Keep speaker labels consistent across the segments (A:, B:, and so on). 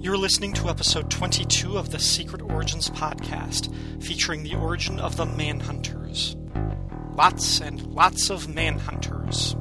A: You're listening to episode 22 of the Secret Origins podcast, featuring the origin of the Manhunters. Lots and lots of Manhunters.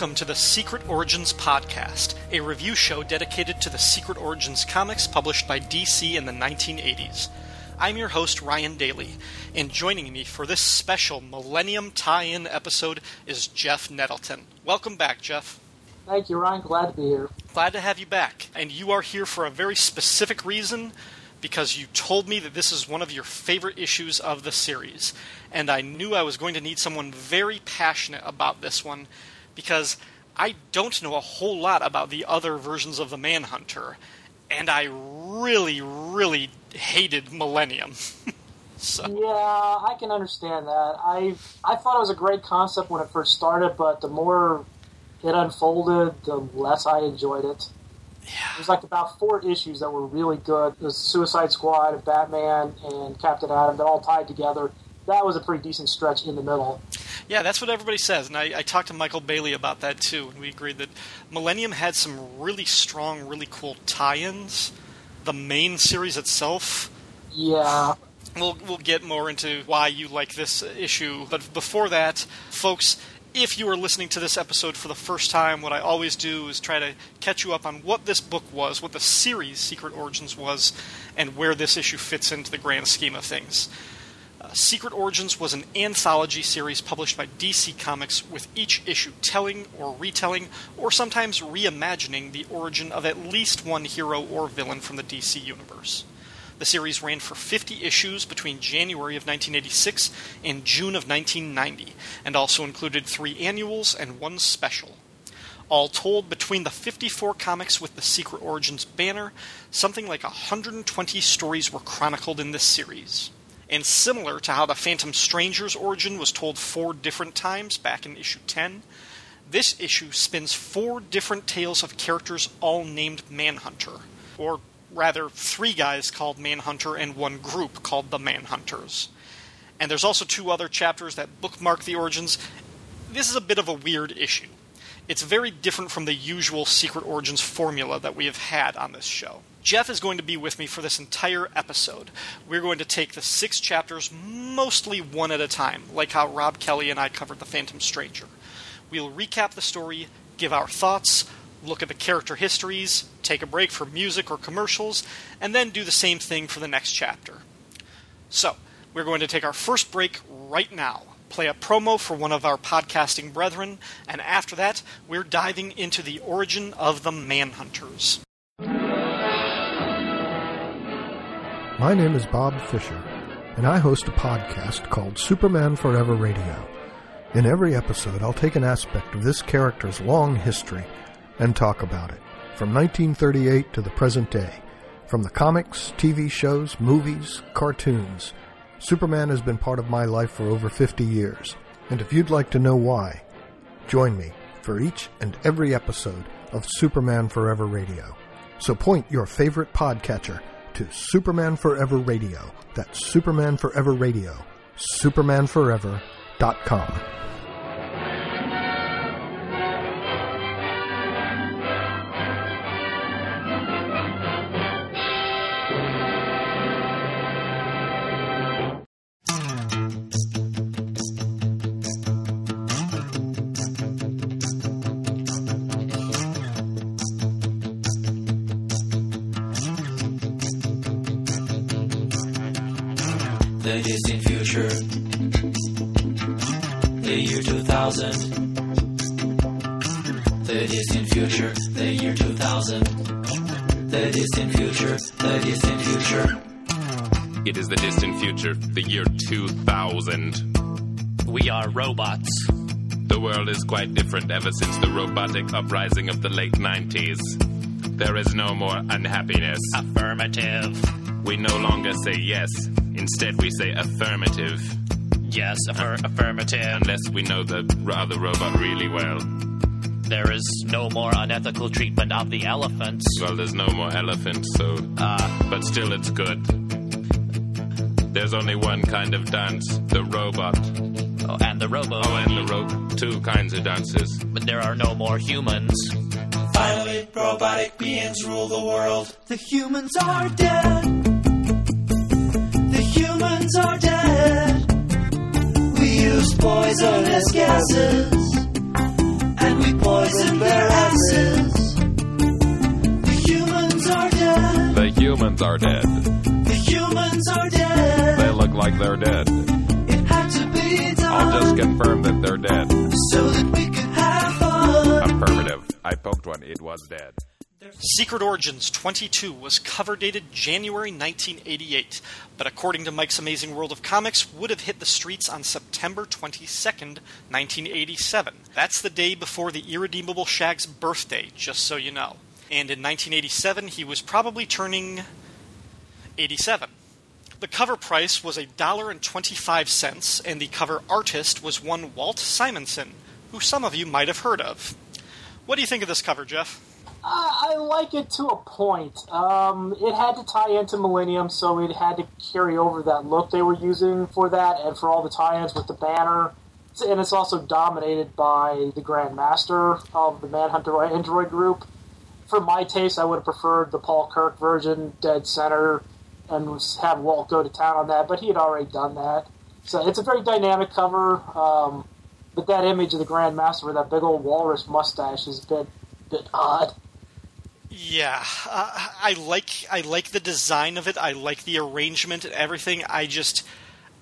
A: Welcome to the Secret Origins Podcast, a review show dedicated to the Secret Origins comics published by DC in the 1980s. I'm your host, Ryan Daly, and joining me for this special Millennium tie in episode is Jeff Nettleton. Welcome back, Jeff.
B: Thank you, Ryan. Glad to be here.
A: Glad to have you back. And you are here for a very specific reason because you told me that this is one of your favorite issues of the series. And I knew I was going to need someone very passionate about this one because I don't know a whole lot about the other versions of the Manhunter, and I really, really hated Millennium.
B: so. Yeah, I can understand that. I I thought it was a great concept when it first started, but the more it unfolded, the less I enjoyed it.
A: Yeah.
B: There's like about four issues that were really good. The Suicide Squad, Batman, and Captain Atom. They're all tied together. That was a pretty decent stretch in the middle.
A: Yeah, that's what everybody says, and I, I, talked to Michael Bailey about that too, and we agreed that Millennium had some really strong, really cool tie-ins. The main series itself,
B: yeah.
A: We'll we'll get more into why you like this issue, but before that, folks, if you are listening to this episode for the first time, what I always do is try to catch you up on what this book was, what the series Secret Origins was, and where this issue fits into the grand scheme of things. Uh, Secret Origins was an anthology series published by DC Comics with each issue telling or retelling or sometimes reimagining the origin of at least one hero or villain from the DC universe. The series ran for 50 issues between January of 1986 and June of 1990, and also included three annuals and one special. All told, between the 54 comics with the Secret Origins banner, something like 120 stories were chronicled in this series. And similar to how the Phantom Stranger's origin was told four different times back in issue 10, this issue spins four different tales of characters all named Manhunter, or rather, three guys called Manhunter and one group called the Manhunters. And there's also two other chapters that bookmark the origins. This is a bit of a weird issue. It's very different from the usual Secret Origins formula that we have had on this show. Jeff is going to be with me for this entire episode. We're going to take the six chapters mostly one at a time, like how Rob Kelly and I covered The Phantom Stranger. We'll recap the story, give our thoughts, look at the character histories, take a break for music or commercials, and then do the same thing for the next chapter. So, we're going to take our first break right now, play a promo for one of our podcasting brethren, and after that, we're diving into the origin of the Manhunters.
C: My name is Bob Fisher, and I host a podcast called Superman Forever Radio. In every episode, I'll take an aspect of this character's long history and talk about it, from 1938 to the present day. From the comics, TV shows, movies, cartoons, Superman has been part of my life for over 50 years, and if you'd like to know why, join me for each and every episode of Superman Forever Radio. So point your favorite podcatcher to Superman Forever Radio. That's Superman Forever Radio. SupermanForever.com.
D: robots.
E: The world is quite different ever since the robotic uprising of the late 90s. There is no more unhappiness.
D: Affirmative.
E: We no longer say yes, instead, we say affirmative.
D: Yes, affir- affirmative.
E: Unless we know the other robot really well.
D: There is no more unethical treatment of the elephants.
E: Well, there's no more elephants, so.
D: Uh,
E: But still, it's good. There's only one kind of dance the robot.
D: Oh, and the robo.
E: Oh, and the ro- two kinds of dances.
D: But there are no more humans.
F: Finally, robotic beings rule the world. The humans are dead. The humans are dead. We used poisonous gases. And we poisoned their asses. The humans are dead.
E: The humans are dead.
F: The humans are dead.
E: They look like they're dead. I'll just confirm that they're dead.
F: so that we could have fun.
E: Affirmative. I poked one, it was dead.
A: Secret Origins 22 was cover dated January 1988, but according to Mike's Amazing World of Comics, would have hit the streets on September 22nd, 1987. That's the day before the Irredeemable Shag's birthday, just so you know. And in 1987, he was probably turning 87. The cover price was $1.25, and twenty-five cents, and the cover artist was one Walt Simonson, who some of you might have heard of. What do you think of this cover, Jeff?
B: I, I like it to a point. Um, it had to tie into Millennium, so it had to carry over that look they were using for that, and for all the tie-ins with the banner. And it's also dominated by the Grand Master of the Manhunter Android group. For my taste, I would have preferred the Paul Kirk version, dead center, and was- have Walt go to town on that. But he had already done that, so it's a very dynamic cover. Um, but that image of the Grand Master with that big old walrus mustache is a bit, bit odd.
A: Yeah, uh, I like I like the design of it. I like the arrangement and everything. I just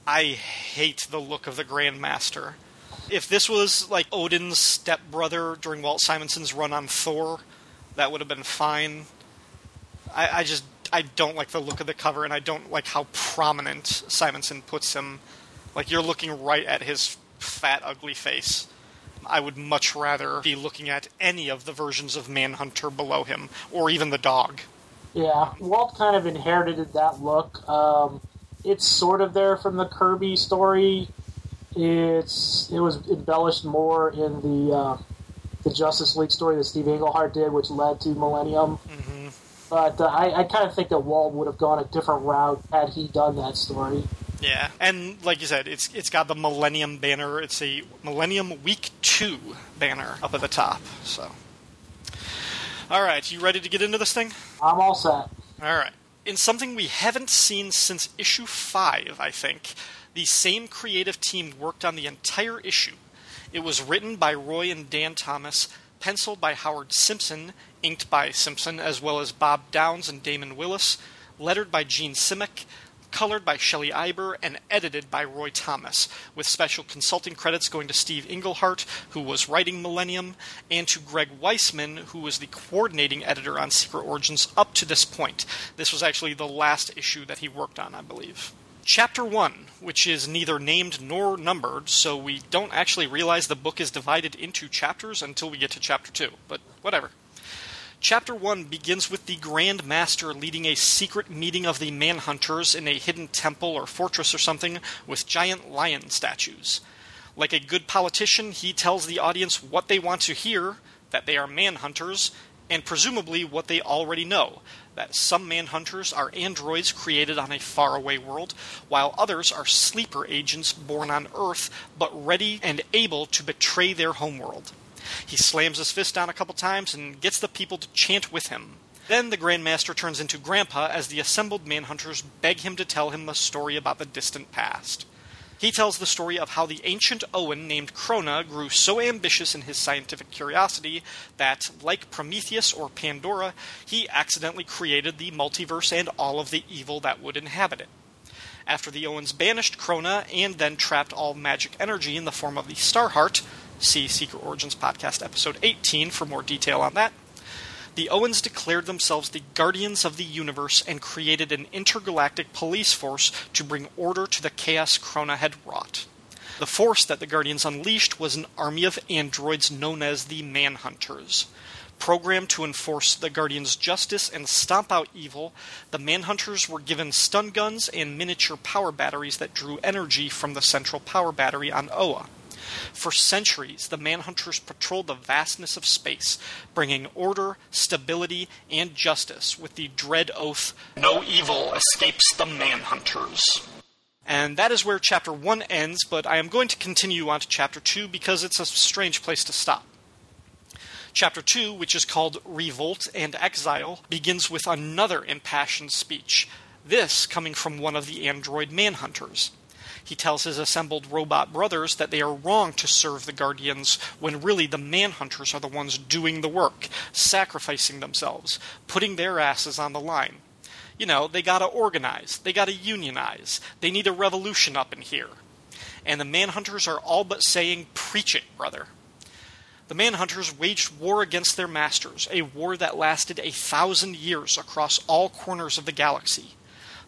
A: I hate the look of the Grandmaster. If this was like Odin's stepbrother during Walt Simonson's run on Thor, that would have been fine. I, I just I don't like the look of the cover, and I don't like how prominent Simonson puts him. Like you're looking right at his fat, ugly face. I would much rather be looking at any of the versions of Manhunter below him, or even the dog.
B: Yeah, Walt kind of inherited that look. Um, it's sort of there from the Kirby story. It's it was embellished more in the uh, the Justice League story that Steve Englehart did, which led to Millennium. But uh, I, I kind of think that Walt would have gone a different route had he done that story.
A: Yeah, and like you said, it's it's got the Millennium banner. It's a Millennium Week Two banner up at the top. So, all right, you ready to get into this thing?
B: I'm all set.
A: All right. In something we haven't seen since issue 5, I think, the same creative team worked on the entire issue. It was written by Roy and Dann Thomas, penciled by Howard Simpson, inked by Simpson, as well as Bob Downs and Damon Willis, lettered by Jean Simek, colored by Shelley Eiber, and edited by Roy Thomas, with special consulting credits going to Steve Englehart, who was writing Millennium, and to Greg Weisman, who was the coordinating editor on Secret Origins up to this point. This was actually the last issue that he worked on, I believe. Chapter 1, which is neither named nor numbered, so we don't actually realize the book is divided into chapters until we get to Chapter 2, but whatever. Chapter 1 begins with the Grand Master leading a secret meeting of the Manhunters in a hidden temple or fortress or something with giant lion statues. Like a good politician, he tells the audience what they want to hear that they are manhunters, and presumably what they already know that some manhunters are androids created on a faraway world, while others are sleeper agents born on Earth but ready and able to betray their homeworld. He slams his fist down a couple times and gets the people to chant with him. Then the Grand Master turns into Grandpa as the assembled manhunters beg him to tell him a story about the distant past. He tells the story of how the ancient Oan named Krona grew so ambitious in his scientific curiosity that, like Prometheus or Pandora, he accidentally created the multiverse and all of the evil that would inhabit it. After the Oans banished Krona and then trapped all magic energy in the form of the Starheart, see Secret Origins Podcast episode 18 for more detail on that, the Oans declared themselves the Guardians of the Universe and created an intergalactic police force to bring order to the chaos Krona had wrought. The force that the Guardians unleashed was an army of androids known as the Manhunters. Programmed to enforce the Guardians' justice and stomp out evil, the Manhunters were given stun guns and miniature power batteries that drew energy from the central power battery on Oa. For centuries, the Manhunters patrolled the vastness of space, bringing order, stability, and justice with the dread oath No evil escapes the Manhunters. And that is where Chapter 1 ends, but I am going to continue on to Chapter 2 because it's a strange place to stop. Chapter 2, which is called Revolt and Exile, begins with another impassioned speech, this coming from one of the android manhunters. He tells his assembled robot brothers that they are wrong to serve the Guardians when really the manhunters are the ones doing the work, sacrificing themselves, putting their asses on the line. You know, they gotta organize, they gotta unionize, they need a revolution up in here. And the manhunters are all but saying, Preach it, brother. The Manhunters waged war against their masters, a war that lasted a thousand years across all corners of the galaxy.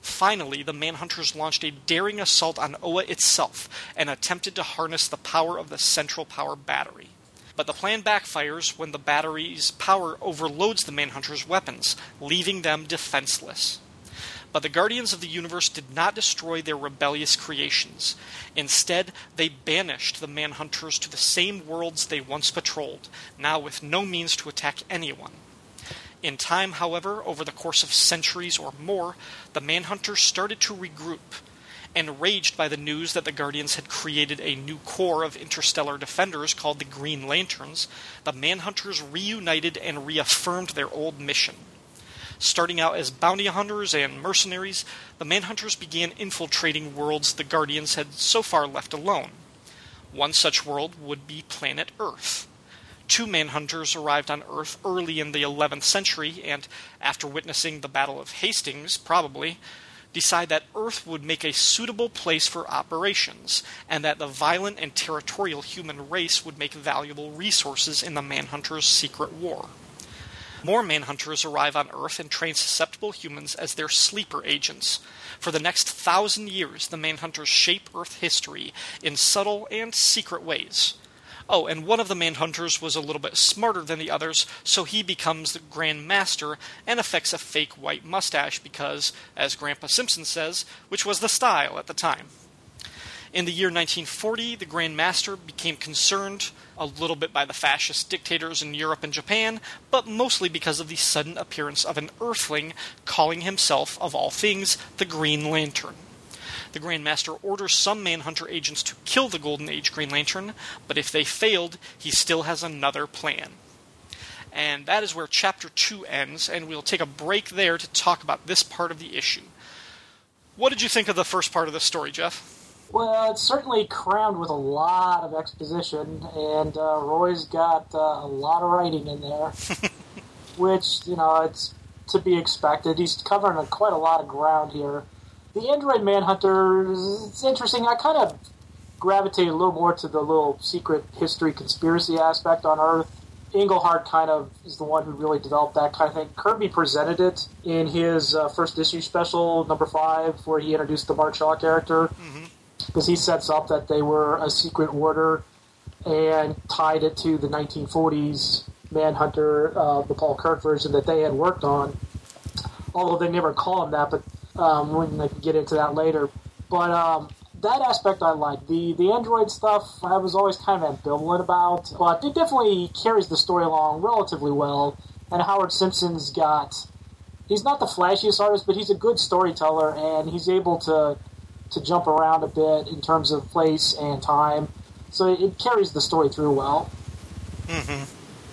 A: Finally, the Manhunters launched a daring assault on Oa itself and attempted to harness the power of the central power battery. But the plan backfires when the battery's power overloads the Manhunters' weapons, leaving them defenseless. But the Guardians of the Universe did not destroy their rebellious creations. Instead, they banished the Manhunters to the same worlds they once patrolled, now with no means to attack anyone. In time, however, over the course of centuries or more, the Manhunters started to regroup. Enraged by the news that the Guardians had created a new corps of interstellar defenders called the Green Lanterns, the Manhunters reunited and reaffirmed their old mission. Starting out as bounty hunters and mercenaries, the Manhunters began infiltrating worlds the Guardians had so far left alone. One such world would be planet Earth. Two Manhunters arrived on Earth early in the 11th century and, after witnessing the Battle of Hastings, probably, decide that Earth would make a suitable place for operations, and that the violent and territorial human race would make valuable resources in the Manhunters' secret war. More Manhunters arrive on Earth and train susceptible humans as their sleeper agents. For the next thousand years, the Manhunters shape Earth history in subtle and secret ways. Oh, and one of the Manhunters was a little bit smarter than the others, so he becomes the Grand Master and affects a fake white mustache because, as Grandpa Simpson says, which was the style at the time. In the year 1940, the Grand Master became concerned a little bit by the fascist dictators in Europe and Japan, but mostly because of the sudden appearance of an Earthling calling himself, of all things, the Green Lantern. The Grand Master orders some Manhunter agents to kill the Golden Age Green Lantern, but if they failed, he still has another plan. And that is where Chapter 2 ends, and we'll take a break there to talk about this part of the issue. What did you think of the first part of the story, Jeff?
B: Well, it's certainly crammed with a lot of exposition, and uh, Roy's got uh, a lot of writing in there, which you know it's to be expected. He's covering a, quite a lot of ground here. The Android Manhunter, it's interesting. I kind of gravitated a little more to the little secret history conspiracy aspect on Earth. Englehart kind of is the one who really developed that kind of thing. Kirby presented it in his uh, first issue special, number five, where he introduced the Mark Shaw character.
A: Mm-hmm
B: because he sets up that they were a secret order and tied it to the 1940s Manhunter, uh, the Paul Kirk version that they had worked on. Although they never call him that, but um, we can get into that later. But um, that aspect I like. The the Android stuff I was always kind of ambivalent about, but it definitely carries the story along relatively well. And Howard Simpson's got. He's not the flashiest artist, but he's a good storyteller, and he's able to to jump around a bit in terms of place and time. So it carries the story through well.
A: Mm-hmm.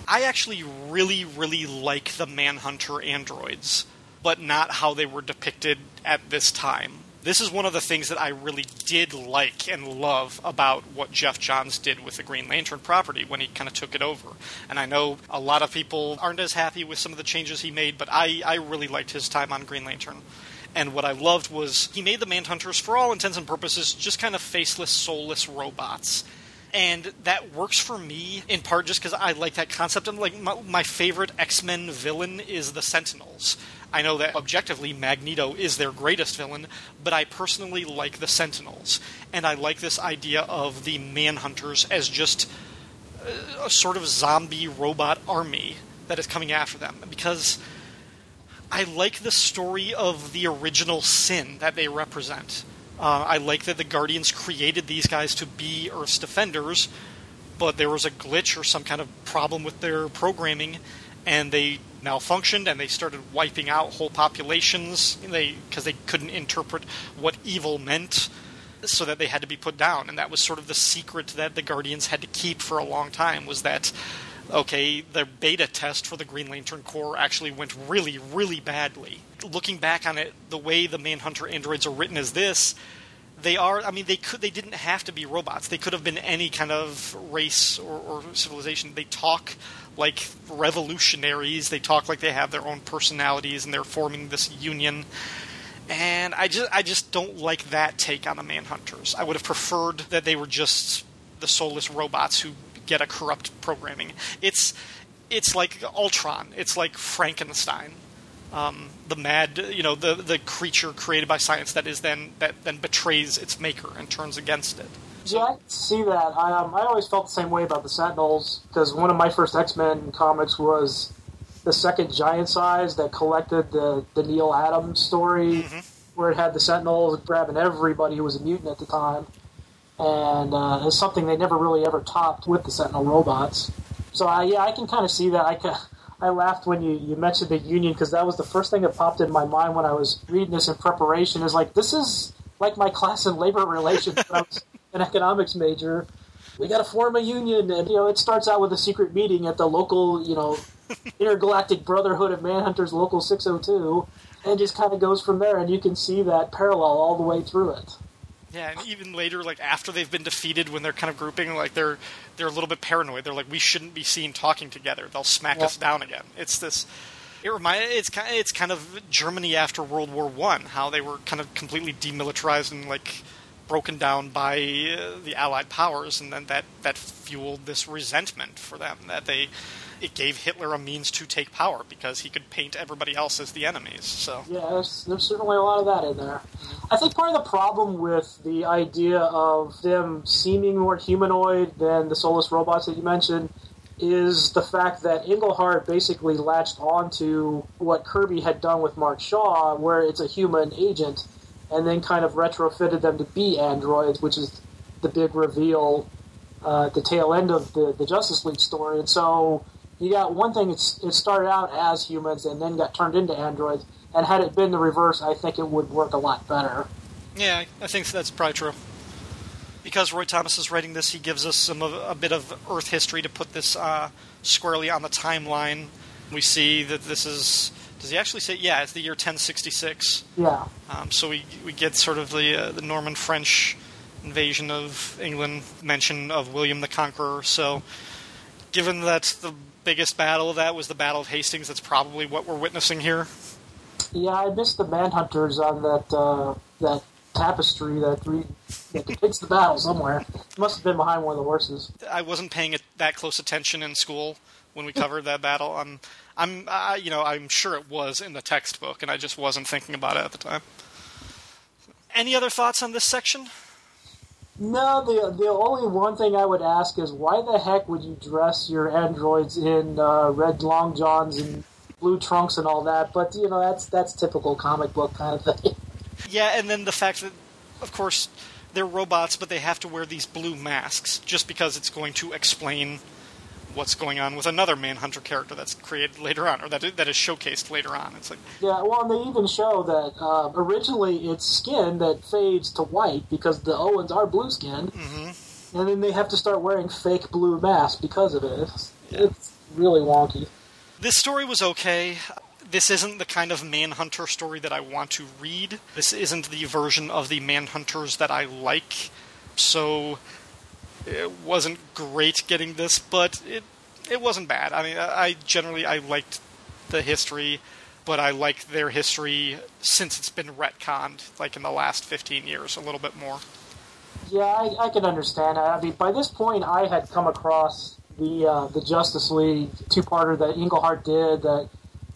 A: I actually really, really like the Manhunter androids, but not how they were depicted at this time. This is one of the things that I really did like and love about what Geoff Johns did with the Green Lantern property when he kind of took it over. And I know a lot of people aren't as happy with some of the changes he made, but I, I really liked his time on Green Lantern And what I loved was he made the Manhunters, for all intents and purposes, just kind of faceless, soulless robots. And that works for me in part just because I like that concept. And like my, my favorite X Men villain is the Sentinels. I know that objectively Magneto is their greatest villain, but I personally like the Sentinels. And I like this idea of the Manhunters as just a sort of zombie robot army that is coming after them. Because I like the story of the original sin that they represent. Uh, I like that the Guardians created these guys to be Earth's defenders, but there was a glitch or some kind of problem with their programming, and they malfunctioned and they started wiping out whole populations. They because they couldn't interpret what evil meant, so that they had to be put down. And that was sort of the secret that the Guardians had to keep for a long time was that okay, the beta test for the Green Lantern Corps actually went really, really badly. Looking back on it, the way the Manhunter androids are written as this, they are. I mean, they could. They didn't have to be robots. They could have been any kind of race or, or civilization. They talk like revolutionaries. They talk like they have their own personalities, and they're forming this union. And I just, I just don't like that take on the Manhunters. I would have preferred that they were just the soulless robots who get a corrupt programming. It's it's like Ultron. It's like Frankenstein. Um, the mad, you know, the the creature created by science that is then that then betrays its maker and turns against it.
B: Yeah, I see that. I, um, I always felt the same way about the Sentinels because one of my first X Men comics was the second Giant Size that collected the the Neal Adams story,
A: Mm-hmm.
B: where it had the Sentinels grabbing everybody who was a mutant at the time, and uh, it's something they never really ever topped with the Sentinel robots. So I, yeah, I can kind of see that. I ca I laughed when you, you mentioned the Union because that was the first thing that popped in my mind when I was reading this in preparation. Is like this is like my class in labor relations when I was an economics major. We got to form a union, and you know it starts out with a secret meeting at the local, you know, Intergalactic Brotherhood of Manhunters Local 602, and just kind of goes from there. And you can see that parallel all the way through it.
A: Yeah, and even later, like after they've been defeated, when they're kind of grouping, like they're they're a little bit paranoid. They're like, we shouldn't be seen talking together. They'll smack us down again. It's this. It remind it's kind it's kind of Germany after World War One, how they were kind of completely demilitarized and like broken down by uh, the Allied powers, and then that that fueled this resentment for them that they. It gave Hitler a means to take power because he could paint everybody else as the enemies. So
B: Yeah, there's, there's certainly a lot of that in there. I think part of the problem with the idea of them seeming more humanoid than the soulless robots that you mentioned is the fact that Englehart basically latched onto what Kirby had done with Mark Shaw, where it's a human agent, and then kind of retrofitted them to be androids, which is the big reveal uh, at the tail end of the, the Justice League story. And so you got one thing, it's, it started out as humans and then got turned into androids. And had it been the reverse, I think it would work a lot better.
A: Yeah, I think that's probably true. Because Roy Thomas is writing this, he gives us some of, a bit of Earth history to put this uh, squarely on the timeline. We see that this is. Does he actually say? Yeah, it's the year 1066.
B: Yeah.
A: Um, so we we get sort of the uh, the Norman French invasion of England, mention of William the Conqueror. So, given that the biggest battle of that was the Battle of Hastings, that's probably what we're witnessing here.
B: Yeah, I missed the Manhunters on that uh, that tapestry that, re- that depicts the battle somewhere. It must have been behind one of the horses.
A: I wasn't paying it that close attention in school when we covered that battle. I'm, I'm, uh, you know, I'm sure it was in the textbook, and I just wasn't thinking about it at the time. Any other thoughts on this section?
B: No, the the only one thing I would ask is why the heck would you dress your androids in uh, red long johns and blue trunks and all that? But you know that's that's typical comic book kind of thing.
A: Yeah, and then the fact that, of course, they're robots, but they have to wear these blue masks just because it's going to explain what's going on with another Manhunter character that's created later on, or that that is showcased later on. It's like,
B: Yeah, well, and they even show that uh, originally it's skin that fades to white because the Oans are blue skinned, mm-hmm. and then they have to start wearing fake blue masks because of it. It's, it's really wonky.
A: this story was okay. This isn't the kind of Manhunter story that I want to read. This isn't the version of the Manhunters that I like. So it wasn't great getting this, but it it wasn't bad. I mean, I generally I liked the history. but I like their history since it's been retconned, like in the last 15 years, a little bit more.
B: Yeah, I, I can understand. I mean, by this point, I had come across the uh, the Justice League two-parter that Englehart did that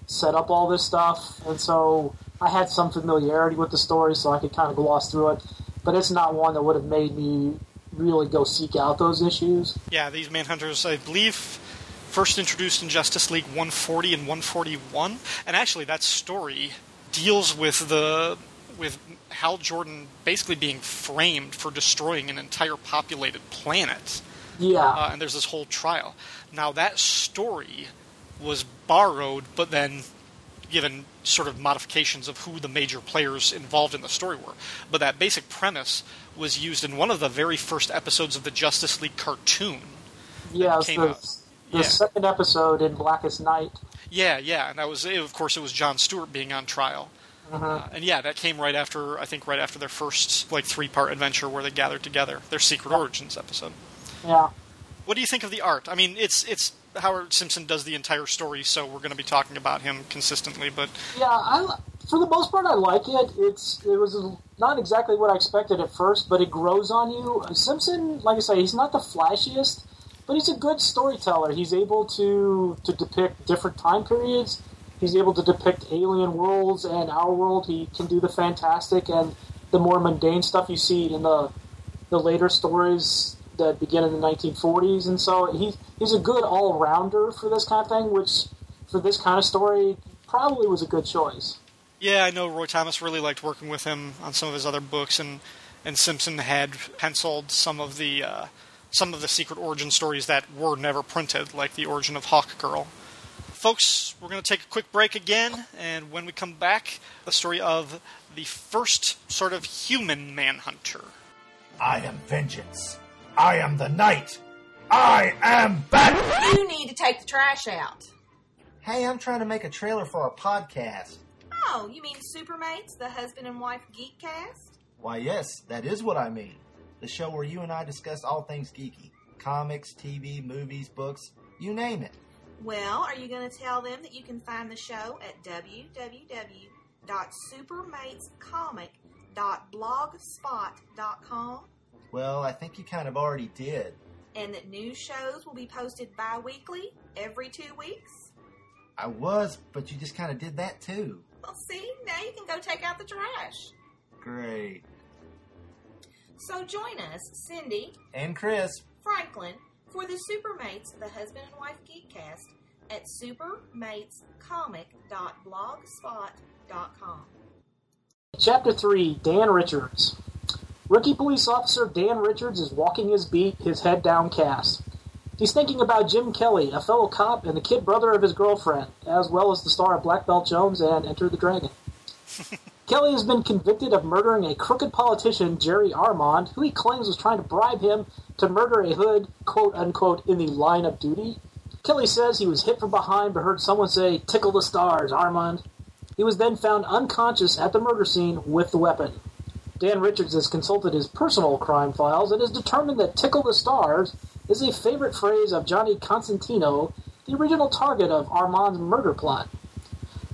B: set up all this stuff, and so I had some familiarity with the story, so I could kind of gloss through it. But it's not one that would have made me really go seek out those issues.
A: Yeah, these Manhunters, I believe, first introduced in Justice League 140 and 141, and actually that story deals with the with Hal Jordan basically being framed for destroying an entire populated planet.
B: Yeah,
A: Uh, and there's this whole trial. Now that story was borrowed, but then given sort of modifications of who the major players involved in the story were. But that basic premise was used in one of the very first episodes of the Justice League cartoon.
B: yeah. The, the
A: Yeah.
B: second episode in Blackest Night.
A: Yeah, yeah, and that was of course it was John Stewart being on trial. Uh, and yeah, that came right after I think right after their first like three part adventure where they gathered together, their Secret Origins episode.
B: Yeah.
A: What do you think of the art? I mean, it's it's Howard Simpson does the entire story, so we're going to be talking about him consistently. But
B: Yeah, I for the most part I like it. It's it was not exactly what I expected at first, but it grows on you. Simpson, like I say, he's not the flashiest, but he's a good storyteller. He's able to to depict different time periods. He's able to depict alien worlds and our world. He can do the fantastic and the more mundane stuff you see in the the later stories that begin in the 1940s, and so he he's a good all rounder for this kind of thing. Which for this kind of story probably was a good choice.
A: yeah, I know Roy Thomas really liked working with him on some of his other books, and and Simpson had penciled some of the uh, some of the secret origin stories that were never printed, like the origin of Hawk Girl. Folks, we're going to take a quick break again, and when we come back, the story of the first sort of human manhunter.
G: I am vengeance. I am the knight. I am Batman.
H: You need to take the trash out.
I: Hey, I'm trying to make a trailer for a podcast.
H: Oh, you mean Supermates, the husband and wife geek cast?
I: Why, yes, that is what I mean. The show where you and I discuss all things geeky comics, TV, movies, books, you name it.
H: Well, are you going to tell them that you can find the show at www.supermatescomic.blogspot.com
I: Well, I think you kind of already did.
H: and that new shows will be posted bi weekly every two weeks?
I: I was, but you just kind of did that too.
H: Well, see, now you can go take out the trash.
I: Great.
H: So join us, Cindy,
I: And Chris,
H: Franklin, for the Supermates, the husband and wife geekcast at supermatescomic.blogspot.com.
B: Chapter 3 Dan Richards. Rookie police officer Dan Richards is walking his beat, his head downcast. He's thinking about Jim Kelly, a fellow cop and the kid brother of his girlfriend, as well as the star of Black Belt Jones and Enter the Dragon. Kelly has been convicted of murdering a crooked politician, Jerry Armand, who he claims was trying to bribe him to murder a hood, quote unquote, in the line of duty. Kelly says he was hit from behind but heard someone say, Tickle the stars, Armand. He was then found unconscious at the murder scene with the weapon. Dan Richards has consulted his personal crime files and has determined that Tickle the Stars is a favorite phrase of Johnny Constantino, the original target of Armand's murder plot.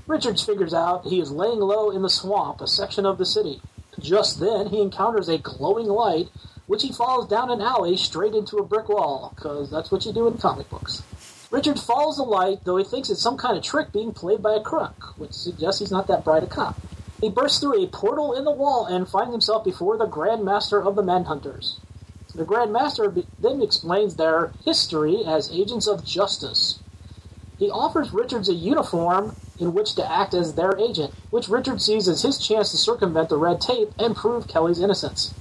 B: Richards figures out he is laying low in the swamp, a section of the city. Just then, he encounters a glowing light, which he follows down an alley straight into a brick wall, because that's what you do in comic books. Richard follows the light, though he thinks it's some kind of trick being played by a crook, which suggests he's not that bright a cop. He bursts through a portal in the wall and finds himself before the Grand Master of the Manhunters. The Grand Master then explains their history as agents of justice. He offers Richards a uniform in which to act as their agent, which Richard sees as his chance to circumvent the red tape and prove Kelly's innocence.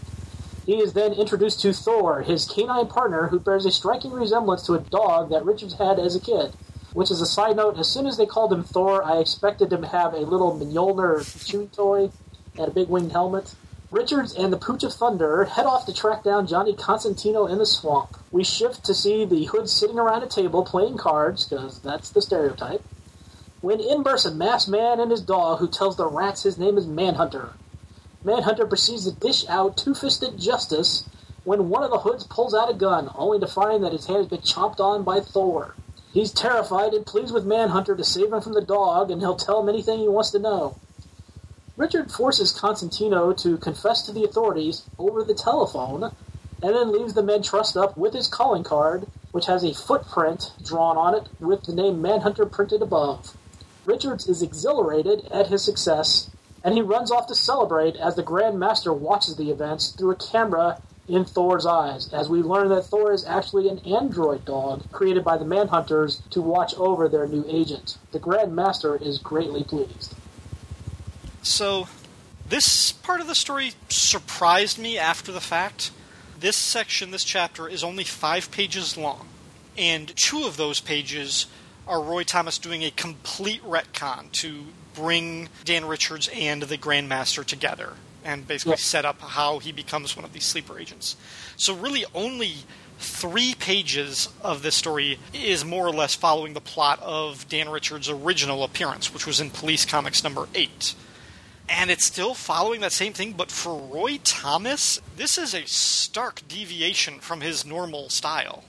B: He is then introduced to Thor, his canine partner, who bears a striking resemblance to a dog that Richards had as a kid. Which is a side note, as soon as they called him Thor, I expected him to have a little Mjolnir chewing toy and a big winged helmet. Richards and the Pooch of Thunder head off to track down Johnny Constantino in the swamp. We shift to see the Hood sitting around a table playing cards, because that's the stereotype. When in bursts a masked man and his dog who tells the rats his name is Manhunter. Manhunter proceeds to dish out two fisted justice when one of the hoods pulls out a gun, only to find that his hand has been chopped on by Thor. He's terrified and pleads with Manhunter to save him from the dog, and he'll tell him anything he wants to know. Richard forces Constantino to confess to the authorities over the telephone, and then leaves the men trussed up with his calling card, which has a footprint drawn on it with the name Manhunter printed above. Richards is exhilarated at his success, and he runs off to celebrate as the Grand Master watches the events through a camera in Thor's eyes, as we learn that Thor is actually an android dog created by the Manhunters to watch over their new agent. The Grand Master is greatly pleased.
A: So, this part of the story surprised me after the fact. This section, this chapter, is only five pages long, and two of those pages are Roy Thomas doing a complete retcon to bring Dan Richards and the Grandmaster together and basically set up how he becomes one of these sleeper agents. So, really, only three pages of this story is more or less following the plot of Dan Richards' original appearance, which was in Police Comics number 8. And it's still following that same thing, but for Roy Thomas, this is a stark deviation from his normal style.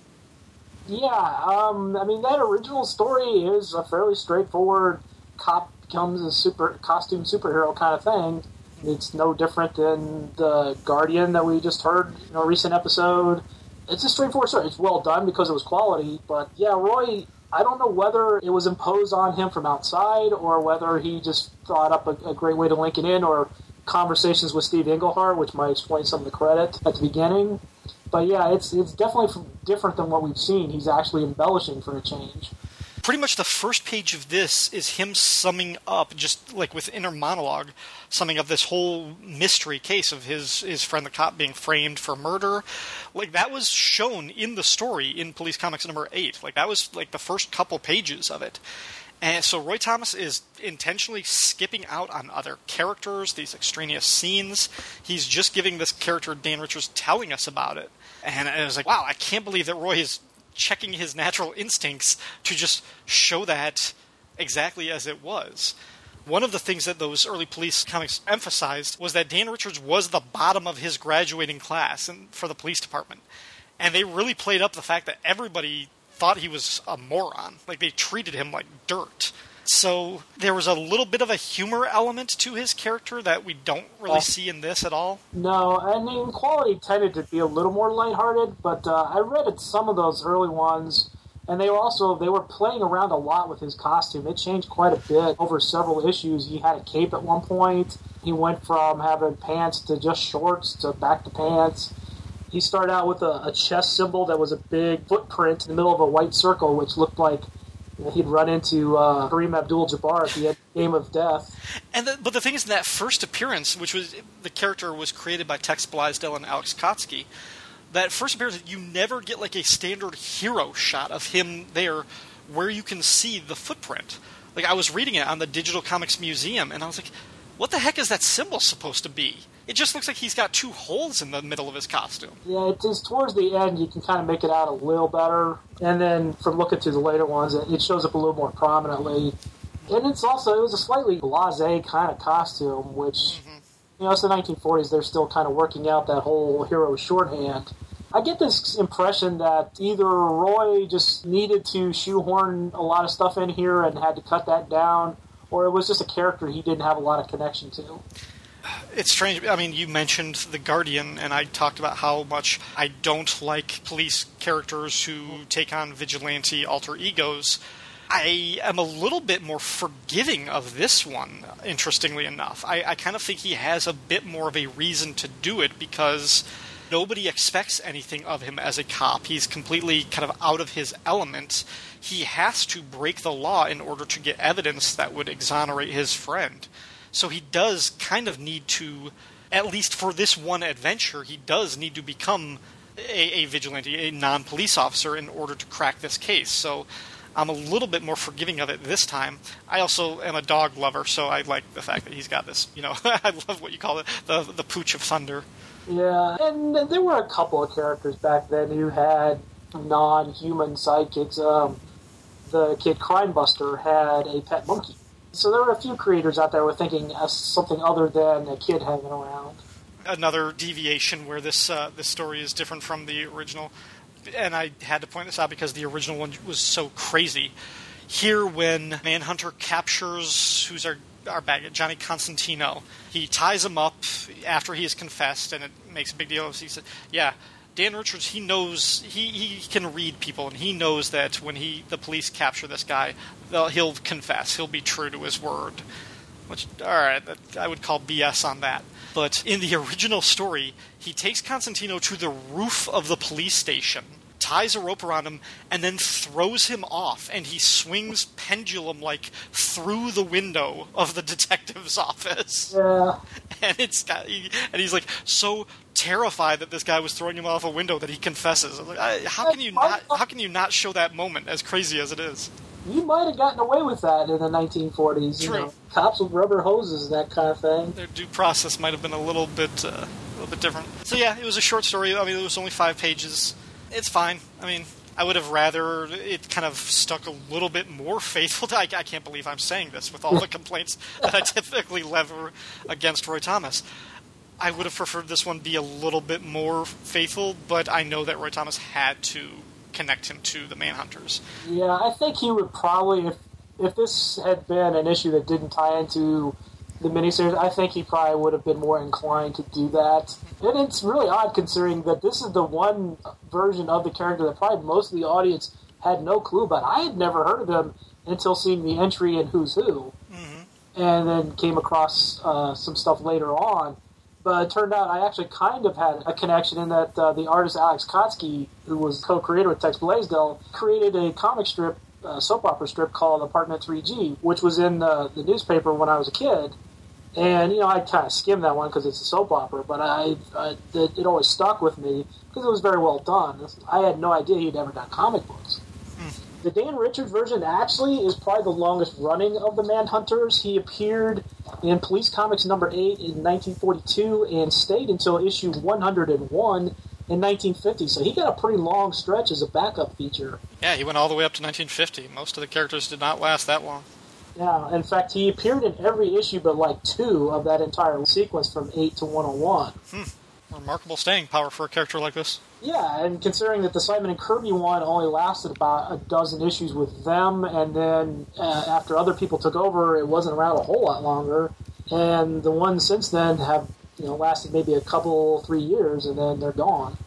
B: Yeah, um, I mean that original story is a fairly straightforward cop becomes a super costume superhero kind of thing. It's no different than the Guardian that we just heard in a recent episode. It's a straightforward story. It's well done because it was quality, but yeah, Roy. I don't know whether it was imposed on him from outside or whether he just thought up a, a great way to link it in, or conversations with Steve Englehart, which might explain some of the credit at the beginning. But yeah, it's it's definitely different than what we've seen. He's actually embellishing for a change.
A: Pretty much the first page of this is him summing up, just like with inner monologue, summing up this whole mystery case of his, his friend the cop being framed for murder. Like, that was shown in the story in Police Comics number 8. Like, that was like the first couple pages of it. And so Roy Thomas is intentionally skipping out on other characters, these extraneous scenes. He's just giving this character, Dan Richards, telling us about it. And I was like, wow, I can't believe that Roy is checking his natural instincts to just show that exactly as it was. One of the things that those early police comics emphasized was that Dan Richards was the bottom of his graduating class and for the police department. And they really played up the fact that everybody thought he was a moron. Like they treated him like dirt. So there was a little bit of a humor element to his character that we don't really
B: Yeah.
A: see in this at all.
B: No, I mean quality tended to be a little more lighthearted, but uh, I read at some of those early ones, and they were also they were playing around a lot with his costume. It changed quite a bit over several issues. He had a cape at one point. He went from having pants to just shorts to back to pants. He started out with a, a chest symbol that was a big footprint in the middle of a white circle, which looked like he'd run into uh, Kareem Abdul-Jabbar at the Game of Death.
A: And the, but the thing is, in that first appearance, which was the character was created by Tex Blaisdell and Alex Kotzky, that first appearance, you never get like a standard hero shot of him there, where you can see the footprint. Like I was reading it on the Digital Comics Museum, and I was like, "What the heck is that symbol supposed to be?" It just looks like he's got two holes in the middle of his costume.
B: Yeah, it is towards the end you can kind of make it out a little better, and then from looking through the later ones, it it shows up a little more prominently. And it's also it was a slightly blasé kind of costume, which mm-hmm. you know it's the 1940s. They're still kind of working out that whole hero shorthand. I get this impression that either Roy just needed to shoehorn a lot of stuff in here and had to cut that down, or it was just a character he didn't have a lot of connection to.
A: It's strange. I mean, you mentioned The Guardian, and I talked about how much I don't like police characters who take on vigilante alter egos. I am a little bit more forgiving of this one, interestingly enough. I, I kind of think he has a bit more of a reason to do it because nobody expects anything of him as a cop. He's completely kind of out of his element. He has to break the law in order to get evidence that would exonerate his friend. So he does kind of need to, at least for this one adventure, he does need to become a, a vigilante, a non police officer, in order to crack this case. So I'm a little bit more forgiving of it this time. I also am a dog lover, so I like the fact that he's got this. You know, I love what you call it, the the pooch of thunder.
B: Yeah, and there were a couple of characters back then who had non-human sidekicks. Um, the kid Crimebuster had a pet monkey, so there were a few creators out there were thinking of something other than a kid hanging around.
A: Another deviation where this uh, this story is different from the original. and I had to point this out because the original one was so crazy. Here, when Manhunter captures who's our our bad guy, Johnny Constantino, he ties him up after he has confessed, and it makes a big deal. He said, "Yeah." Dan Richards, he knows he, he can read people, and he knows that when he the police capture this guy, he'll confess, he'll be true to his word. Which, all right, that, I would call BS on that. But in the original story, he takes Constantino to the roof of the police station, ties a rope around him, and then throws him off, and he swings pendulum like through the window of the detective's office.
B: Yeah.
A: And it's got, and he's like so terrified that this guy was throwing him off a window that he confesses. Like, I, how can you not? How can you not show that moment as crazy as it is?
B: You might have gotten away with that in the 1940s. You
A: True.
B: know, cops with rubber hoses, and that kind of thing.
A: Their due process might have been a little bit, uh, a little bit different. So yeah, it was a short story. I mean, it was only five pages. It's fine. I mean, I would have rather it kind of stuck a little bit more faithful. To, I, I can't believe I'm saying this with all the complaints that I typically lever against Roy Thomas. I would have preferred this one be a little bit more faithful, but I know that Roy Thomas had to connect him to the Manhunters.
B: Yeah, I think he would probably, if if this had been an issue that didn't tie into the miniseries, I think he probably would have been more inclined to do that. And it's really odd considering that this is the one version of the character that probably most of the audience had no clue about. I had never heard of him until seeing the entry in Who's Who, and then came across uh, some stuff later on. But it turned out I actually kind of had a connection in that uh, the artist Alex Kotzky, who was co-creator with Tex Blaisdell, created a comic strip, uh, soap opera strip called Apartment 3G, which was in the, the newspaper when I was a kid. And you know, I kind of skimmed that one because it's a soap opera, but I, I it, it always stuck with me because it was very well done. I had no idea he'd ever done comic books. The Dan Richard version actually is probably the longest running of the Manhunters. He appeared in Police Comics number 8 in 1942 and stayed until issue 101 in 1950. So he got a pretty long stretch as a backup feature.
A: Yeah, he went all the way up to 1950. Most of the characters did not last that long.
B: Yeah, in fact, he appeared in every issue but like two of that entire sequence from 8 to 101. Hmm.
A: Remarkable staying power for a character like this.
B: Yeah, and considering that the Simon and Kirby one only lasted about a dozen issues with them, and then uh, after other people took over, it wasn't around a whole lot longer. And the ones since then have you know lasted maybe a couple, three years, and then they're gone.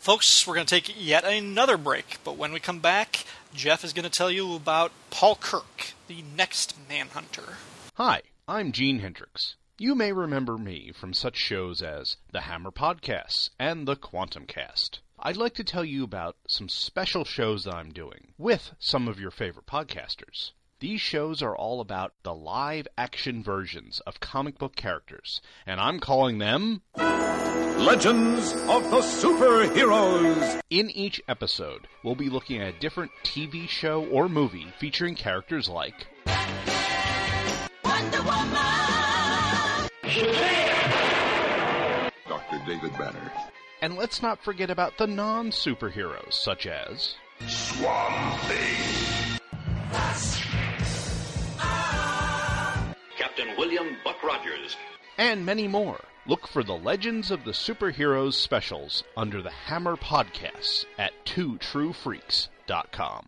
A: Folks, we're going to take yet another break, but when we come back, Jeff is going to tell you about Paul Kirk, the next Manhunter.
J: Hi, I'm Gene Hendricks. You may remember me from such shows as the Hammer Podcasts and the Quantum Cast. I'd like to tell you about some special shows that I'm doing with some of your favorite podcasters. These shows are all about the live action versions of comic book characters, and I'm calling them
K: Legends of the Superheroes.
J: In each episode, we'll be looking at a different TV show or movie featuring characters like
L: Wonder Woman.
K: David Banner.
J: And let's not forget about the non superheroes, such as
K: Swamp Thing.
M: Captain William Buck Rogers.
J: and many more. Look for the Legends of the Superheroes specials under the Hammer Podcasts at twotruefreaks.com.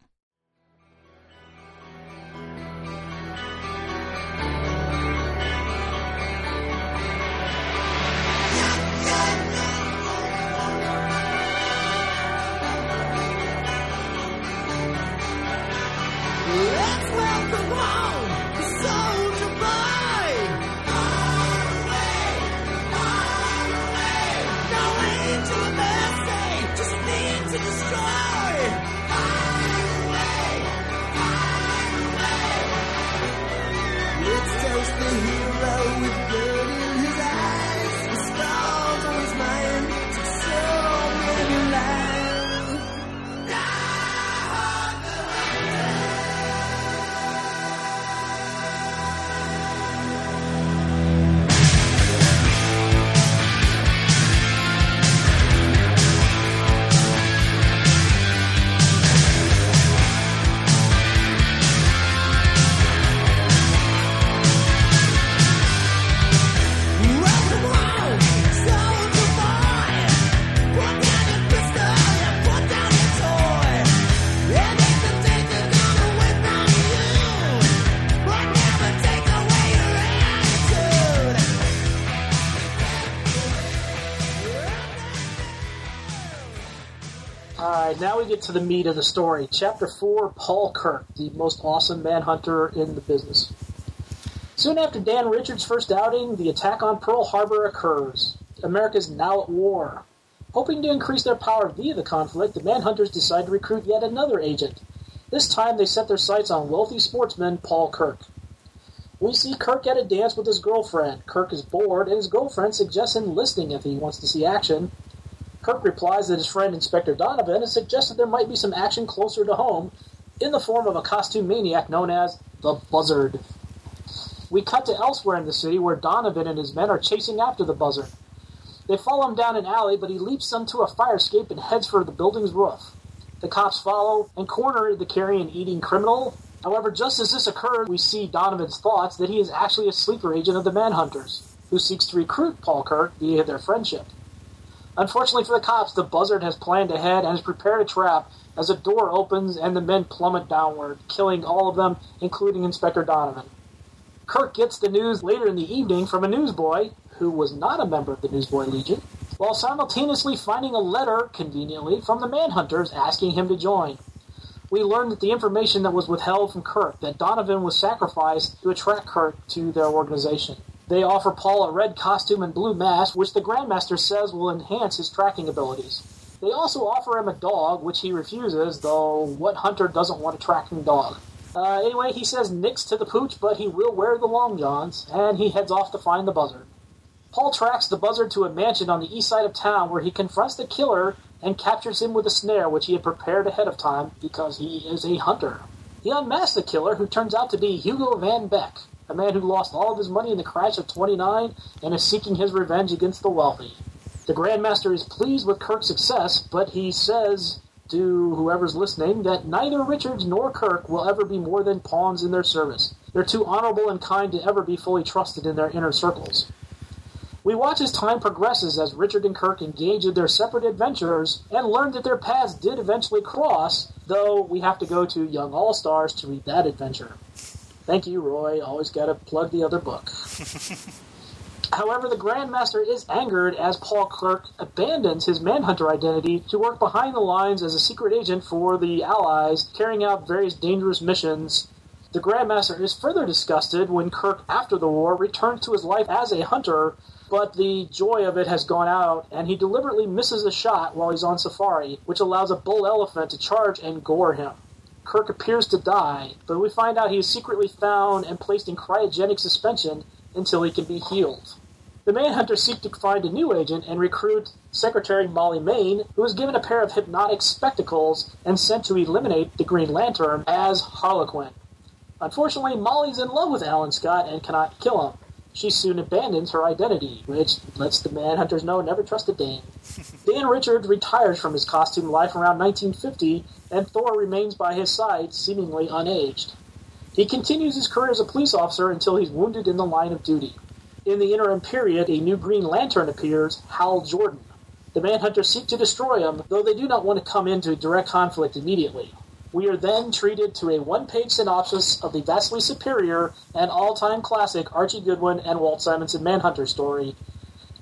B: Now we get to the meat of the story. Chapter 4 Paul Kirk, the most awesome manhunter in the business. Soon after Dan Richards' first outing, the attack on Pearl Harbor occurs. America is now at war. Hoping to increase their power via the conflict, the Manhunters decide to recruit yet another agent. This time they set their sights on wealthy sportsman Paul Kirk. We see Kirk at a dance with his girlfriend. Kirk is bored, and his girlfriend suggests enlisting if he wants to see action. Kirk replies that his friend Inspector Donovan has suggested there might be some action closer to home in the form of a costume maniac known as the Buzzard. We cut to elsewhere in the city where Donovan and his men are chasing after the Buzzard. They follow him down an alley, but he leaps onto a fire escape and heads for the building's roof. The cops follow and corner the carrion eating criminal. However, just as this occurs, we see Donovan's thoughts that he is actually a sleeper agent of the Manhunters, who seeks to recruit Paul Kirk via their friendship. Unfortunately for the cops, the buzzard has planned ahead and has prepared a trap as a door opens and the men plummet downward, killing all of them, including Inspector Donovan. Kirk gets the news later in the evening from a newsboy who was not a member of the Newsboy Legion, while simultaneously finding a letter, conveniently, from the Manhunters asking him to join. We learn that the information that was withheld from Kirk, that Donovan was sacrificed to attract Kirk to their organization. They offer Paul a red costume and blue mask, which the Grandmaster says will enhance his tracking abilities. They also offer him a dog, which he refuses, though what hunter doesn't want a tracking dog? Uh, anyway, he says nix to the pooch, but he will wear the long johns, and he heads off to find the buzzard. Paul tracks the buzzard to a mansion on the east side of town where he confronts the killer and captures him with a snare which he had prepared ahead of time because he is a hunter. He unmasks the killer, who turns out to be Hugo Van Beck, a man who lost all of his money in the crash of 29 and is seeking his revenge against the wealthy. The Grandmaster is pleased with Kirk's success, but he says to whoever's listening that neither Richards nor Kirk will ever be more than pawns in their service. They're too honorable and kind to ever be fully trusted in their inner circles. We watch as time progresses as Richard and Kirk engage in their separate adventures and learn that their paths did eventually cross, though we have to go to Young All Stars to read that adventure. Thank you, Roy. Always got to plug the other book. However, the Grandmaster is angered as Paul Kirk abandons his Manhunter identity to work behind the lines as a secret agent for the Allies, carrying out various dangerous missions. The Grandmaster is further disgusted when Kirk, after the war, returns to his life as a hunter, but the joy of it has gone out, and he deliberately misses a shot while he's on safari, which allows a bull elephant to charge and gore him. Kirk appears to die, but we find out he is secretly found and placed in cryogenic suspension until he can be healed. The Manhunters seek to find a new agent and recruit Secretary Molly Mayne, who is given a pair of hypnotic spectacles and sent to eliminate the Green Lantern as Harlequin. Unfortunately, Molly's in love with Alan Scott and cannot kill him. She soon abandons her identity, which lets the Manhunters know never trust a Dane. Dan Richards retires from his costume life around 1950, and Thor remains by his side, seemingly unaged. He continues his career as a police officer until he's wounded in the line of duty. In the interim period, a new Green Lantern appears, Hal Jordan. The Manhunters seek to destroy him, though they do not want to come into direct conflict immediately. We are then treated to a one page synopsis of the vastly superior and all time classic Archie Goodwin and Walt Simonson Manhunter story.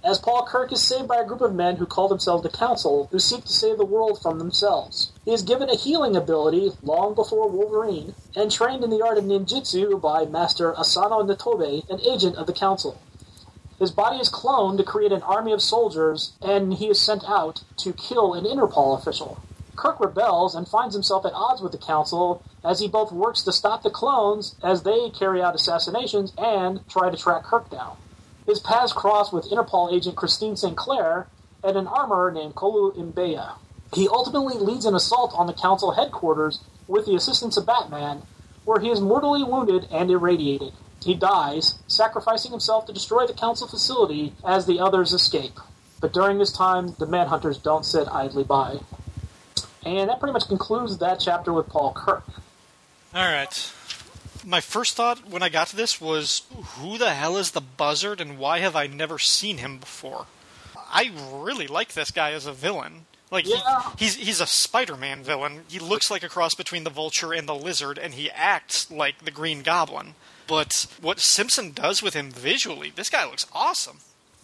B: As Paul Kirk is saved by a group of men who call themselves the Council, who seek to save the world from themselves. He is given a healing ability long before Wolverine, and trained in the art of ninjutsu by Master Asano Nitobe, an agent of the Council. His body is cloned to create an army of soldiers, and he is sent out to kill an Interpol official. Kirk rebels and finds himself at odds with the Council as he both works to stop the clones as they carry out assassinations and try to track Kirk down. His paths cross with Interpol agent Christine St. Clair and an armorer named Kolu Imbeya. He ultimately leads an assault on the Council headquarters with the assistance of Batman, where he is mortally wounded and irradiated. He dies, sacrificing himself to destroy the Council facility as the others escape. But during this time, the Manhunters don't sit idly by. And that pretty much concludes that chapter with Paul Kirk.
A: All right. My first thought when I got to this was, who the hell is the Buzzard, and why have I never seen him before? I really like this guy as a villain. Like
B: Yeah.
A: he, he's he's a Spider-Man villain. He looks like a cross between the Vulture and the Lizard, and he acts like the Green Goblin. But what Simpson does with him visually, this guy looks awesome.